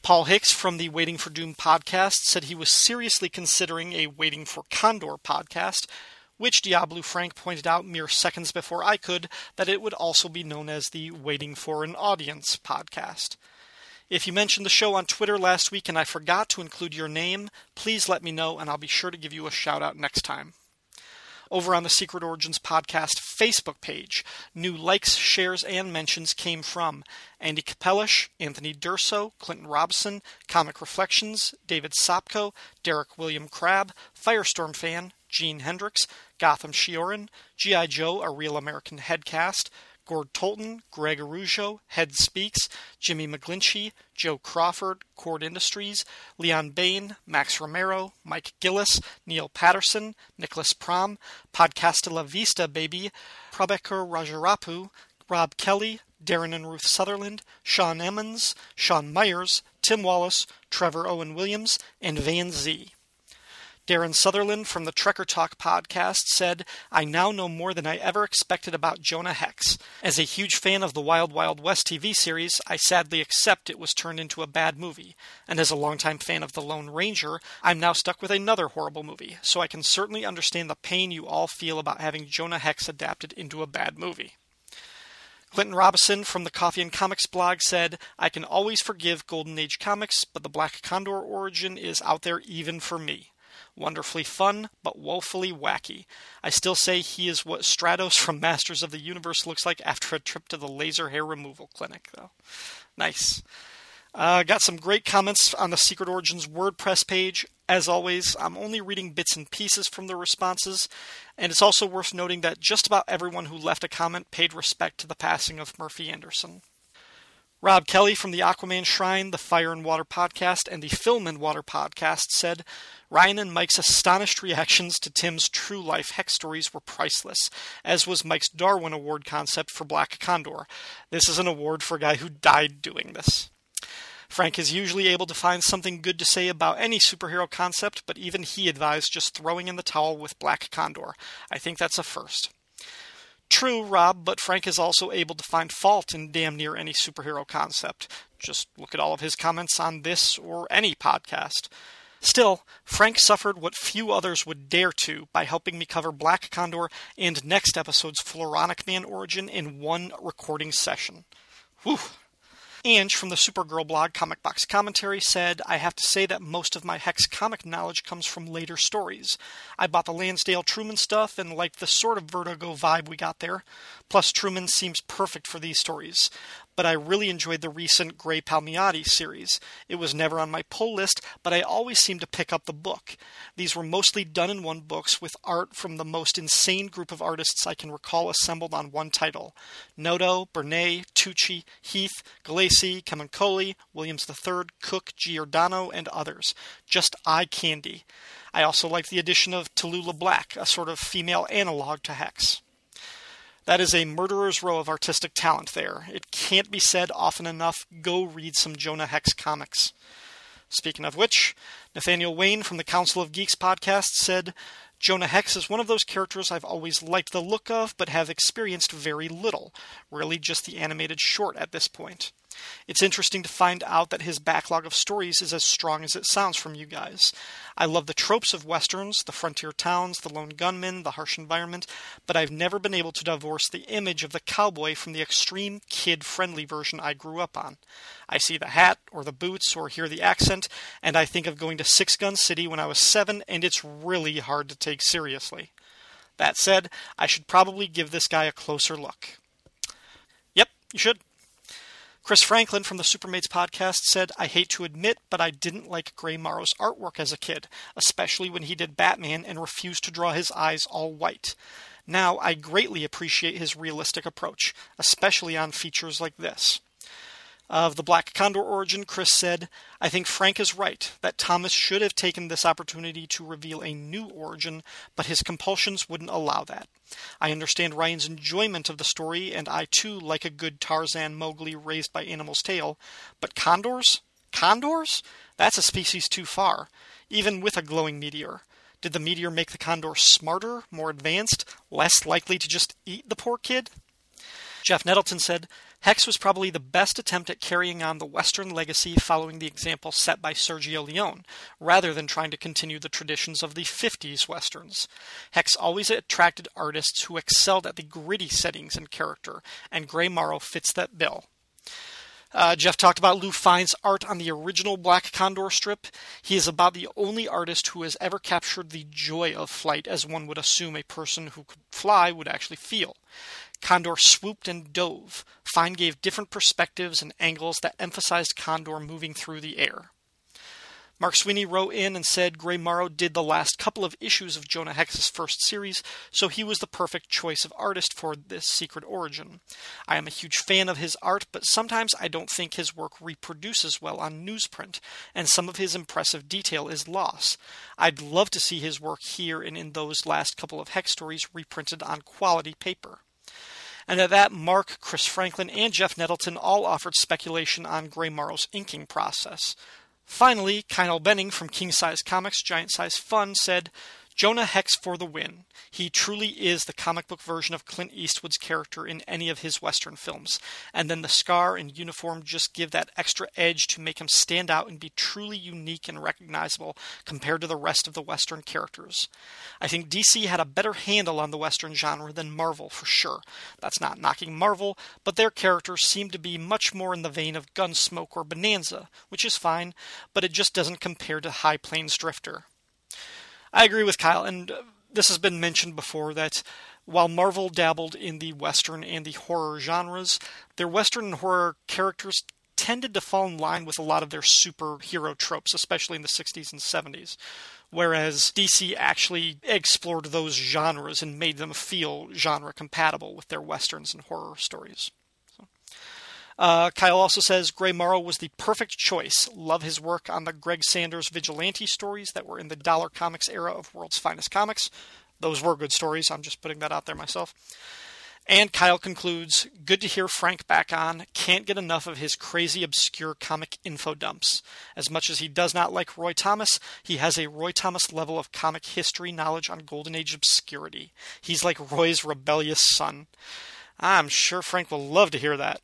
A: Paul Hicks from the Waiting for Doom podcast said he was seriously considering a Waiting for Condor podcast, which Diablo Frank pointed out mere seconds before I could that it would also be known as the Waiting for an Audience podcast. If you mentioned the show on Twitter last week and I forgot to include your name, please let me know and I'll be sure to give you a shout out next time. Over on the Secret Origins Podcast Facebook page, new likes, shares, and mentions came from Andy Capellish, Anthony Durso, Clinton Robson, Comic Reflections, David Sopko, Derek William Crabb, Firestorm Fan, Gene Hendricks, Gotham Shioran, G.I. Joe, A Real American Headcast, Gord Tolton, Greg Arujo, Head Speaks, Jimmy McGlinchey, Joe Crawford, Kord Industries, Leon Bain, Max Romero, Mike Gillis, Neil Patterson, Nicholas Prom, Podcasta La Vista Baby, Prabhakar Rajarapu, Rob Kelly, Darren and Ruth Sutherland, Sean Emmons, Sean Myers, Tim Wallace, Trevor Owen Williams, and Van Z. Darren Sutherland from the Trekker Talk podcast said, I now know more than I ever expected about Jonah Hex. As a huge fan of the Wild Wild West TV series, I sadly accept it was turned into a bad movie. And as a longtime fan of The Lone Ranger, I'm now stuck with another horrible movie, so I can certainly understand the pain you all feel about having Jonah Hex adapted into a bad movie. Clinton Robinson from the Coffee and Comics blog said, I can always forgive Golden Age comics, but the Black Condor origin is out there even for me. Wonderfully fun, but woefully wacky. I still say he is what Stratos from Masters of the Universe looks like after a trip to the laser hair removal clinic, though. Nice. Uh, got some great comments on the Secret Origins WordPress page. As always, I'm only reading bits and pieces from the responses, and it's also worth noting that just about everyone who left a comment paid respect to the passing of Murphy Anderson. Rob Kelly from the Aquaman Shrine, the Fire and Water podcast, and the Film and Water podcast said Ryan and Mike's astonished reactions to Tim's true life hex stories were priceless, as was Mike's Darwin Award concept for Black Condor. This is an award for a guy who died doing this. Frank is usually able to find something good to say about any superhero concept, but even he advised just throwing in the towel with Black Condor. I think that's a first. True, Rob, but Frank is also able to find fault in damn near any superhero concept. Just look at all of his comments on this or any podcast. Still, Frank suffered what few others would dare to by helping me cover Black Condor and next episode's Floronic Man origin in one recording session. Whew. Anj from the Supergirl blog Comic Box Commentary said, I have to say that most of my Hex comic knowledge comes from later stories. I bought the Lansdale Truman stuff and liked the sort of Vertigo vibe we got there. Plus, Truman seems perfect for these stories. But I really enjoyed the recent Gray Palmiotti series. It was never on my pull list, but I always seemed to pick up the book. These were mostly done in one books with art from the most insane group of artists I can recall assembled on one title Noto, Bernay, Tucci, Heath, Galassi, Camuncoli, Williams III, Cook, Giordano, and others. Just eye candy. I also like the addition of Tallulah Black, a sort of female analog to Hex. That is a murderer's row of artistic talent there. It can't be said often enough. Go read some Jonah Hex comics. Speaking of which, Nathaniel Wayne from the Council of Geeks podcast said, Jonah Hex is one of those characters I've always liked the look of, but have experienced very little. Really just the animated short at this point. It's interesting to find out that his backlog of stories is as strong as it sounds from you guys. I love the tropes of westerns, the frontier towns, the lone gunman, the harsh environment, but I've never been able to divorce the image of the cowboy from the extreme kid friendly version I grew up on. I see the hat or the boots or hear the accent, and I think of going to Six Gun City when I was seven, and it's really hard to take seriously. That said, I should probably give this guy a closer look. Yep, you should. Chris Franklin from the Supermates podcast said, I hate to admit, but I didn't like Gray Morrow's artwork as a kid, especially when he did Batman and refused to draw his eyes all white. Now I greatly appreciate his realistic approach, especially on features like this. Of the Black Condor origin, Chris said, I think Frank is right that Thomas should have taken this opportunity to reveal a new origin, but his compulsions wouldn't allow that. I understand Ryan's enjoyment of the story, and I too like a good Tarzan Mowgli raised by Animal's Tale, but condors? Condors? That's a species too far, even with a glowing meteor. Did the meteor make the condor smarter, more advanced, less likely to just eat the poor kid? Jeff Nettleton said, Hex was probably the best attempt at carrying on the Western legacy following the example set by Sergio Leone, rather than trying to continue the traditions of the 50s Westerns. Hex always attracted artists who excelled at the gritty settings and character, and Gray Morrow fits that bill. Uh, Jeff talked about Lou Fine's art on the original Black Condor strip. He is about the only artist who has ever captured the joy of flight as one would assume a person who could fly would actually feel. Condor swooped and dove. Fine gave different perspectives and angles that emphasized Condor moving through the air. Mark Sweeney wrote in and said Gray Morrow did the last couple of issues of Jonah Hex's first series, so he was the perfect choice of artist for this secret origin. I am a huge fan of his art, but sometimes I don't think his work reproduces well on newsprint, and some of his impressive detail is lost. I'd love to see his work here and in those last couple of Hex stories reprinted on quality paper. And at that, Mark, Chris Franklin, and Jeff Nettleton all offered speculation on Gray Morrow's inking process. Finally, Kyle Benning from King Size Comics Giant Size Fun said, Jonah Hex for the win. He truly is the comic book version of Clint Eastwood's character in any of his Western films, and then the scar and uniform just give that extra edge to make him stand out and be truly unique and recognizable compared to the rest of the Western characters. I think DC had a better handle on the Western genre than Marvel for sure. That's not knocking Marvel, but their characters seem to be much more in the vein of Gunsmoke or Bonanza, which is fine, but it just doesn't compare to High Plains Drifter. I agree with Kyle, and this has been mentioned before that while Marvel dabbled in the Western and the horror genres, their Western and horror characters tended to fall in line with a lot of their superhero tropes, especially in the 60s and 70s. Whereas DC actually explored those genres and made them feel genre compatible with their westerns and horror stories. Uh, Kyle also says Gray Morrow was the perfect choice. Love his work on the Greg Saunders vigilante stories that were in the Dollar Comics era of World's Finest Comics. Those were good stories. I'm just putting that out there myself. And Kyle concludes Good to hear Frank back on. Can't get enough of his crazy, obscure comic info dumps. As much as he does not like Roy Thomas, he has a Roy Thomas level of comic history knowledge on Golden Age obscurity. He's like Roy's rebellious son. I'm sure Frank will love to hear that.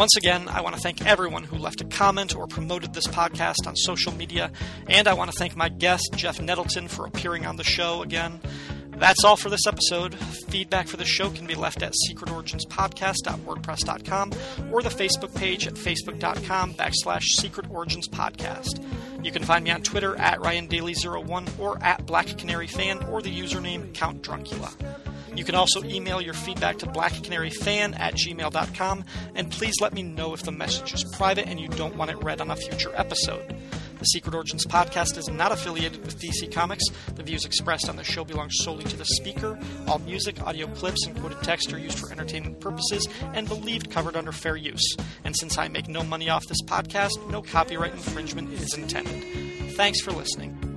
A: Once again, I want to thank everyone who left a comment or promoted this podcast on social media, and I want to thank my guest, Jeff Nettleton, for appearing on the show again. That's all for this episode. Feedback for the show can be left at secretoriginspodcast.wordpress.com or the Facebook page at facebook.com backslash secretoriginspodcast. You can find me on Twitter at RyanDaly01 or at BlackCanaryFan or the username Count Druncula. You can also email your feedback to blackcanaryfan at gmail.com, and please let me know if the message is private and you don't want it read on a future episode. The Secret Origins podcast is not affiliated with DC Comics. The views expressed on the show belong solely to the speaker. All music, audio clips, and quoted text are used for entertainment purposes and believed covered under fair use. And since I make no money off this podcast, no copyright infringement is intended. Thanks for listening.